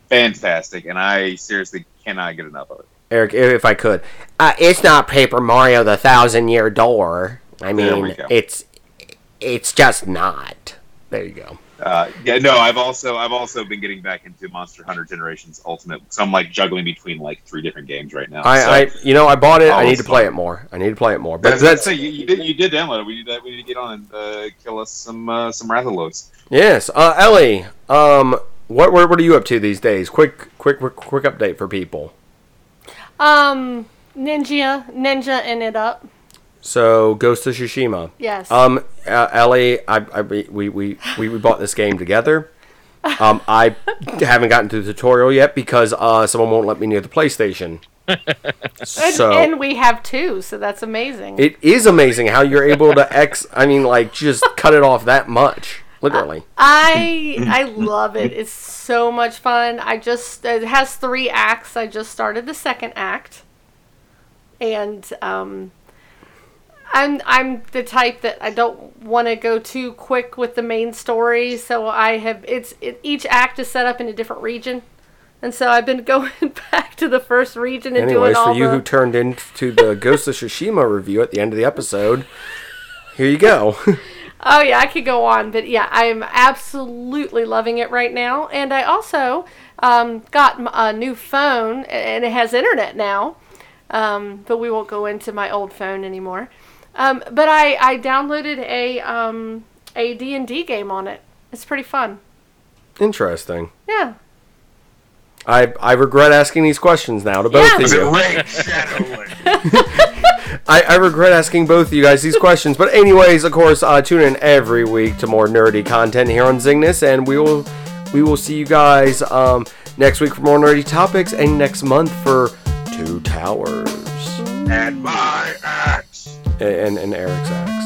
fantastic. And I seriously cannot get enough of it. Eric, if I could, uh, it's not Paper Mario: The Thousand Year Door. I mean, it's it's just not. There you go. Uh, yeah, no, I've also I've also been getting back into Monster Hunter Generations Ultimate. So I'm like juggling between like three different games right now. I, so, I, you know, I bought it. I need to fun. play it more. I need to play it more. But that's, that's that's you, you did you did download it. We need to, we need to get on and uh, kill us some uh, some Rathalos. yes, uh, Ellie. Um, what, what what are you up to these days? Quick, quick, quick, quick update for people. Um, Ninja, Ninja in it up. So, Ghost of Tsushima. Yes. Um, uh, Ellie, I, I, we, we, we, we bought this game together. Um, I haven't gotten to the tutorial yet because uh, someone won't let me near the PlayStation. (laughs) and, so and we have two, so that's amazing. it is amazing how you're able to X. I mean, like just cut it off that much, literally. I I love it. It's so much fun. I just it has three acts. I just started the second act, and um, I'm I'm the type that I don't want to go too quick with the main story. So I have it's it, each act is set up in a different region, and so I've been (laughs) going back to the first region and Anyways, doing all for you the. who turned into the (laughs) Ghost of Tsushima review at the end of the episode, here you go. (laughs) Oh yeah, I could go on, but yeah, I'm absolutely loving it right now. And I also um, got a new phone, and it has internet now. Um, but we won't go into my old phone anymore. Um, but I, I downloaded a um, a D and D game on it. It's pretty fun. Interesting. Yeah. I I regret asking these questions now to both Yeah. of you. Raid Shadow (laughs) I, I regret asking both of you guys these questions. But anyways, of course, uh, tune in every week to more nerdy content here on Zingness, and we will we will see you guys um, next week for more nerdy topics, and next month for Two Towers and my axe. And, and Eric's axe.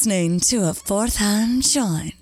Listening to a fourth hand joint.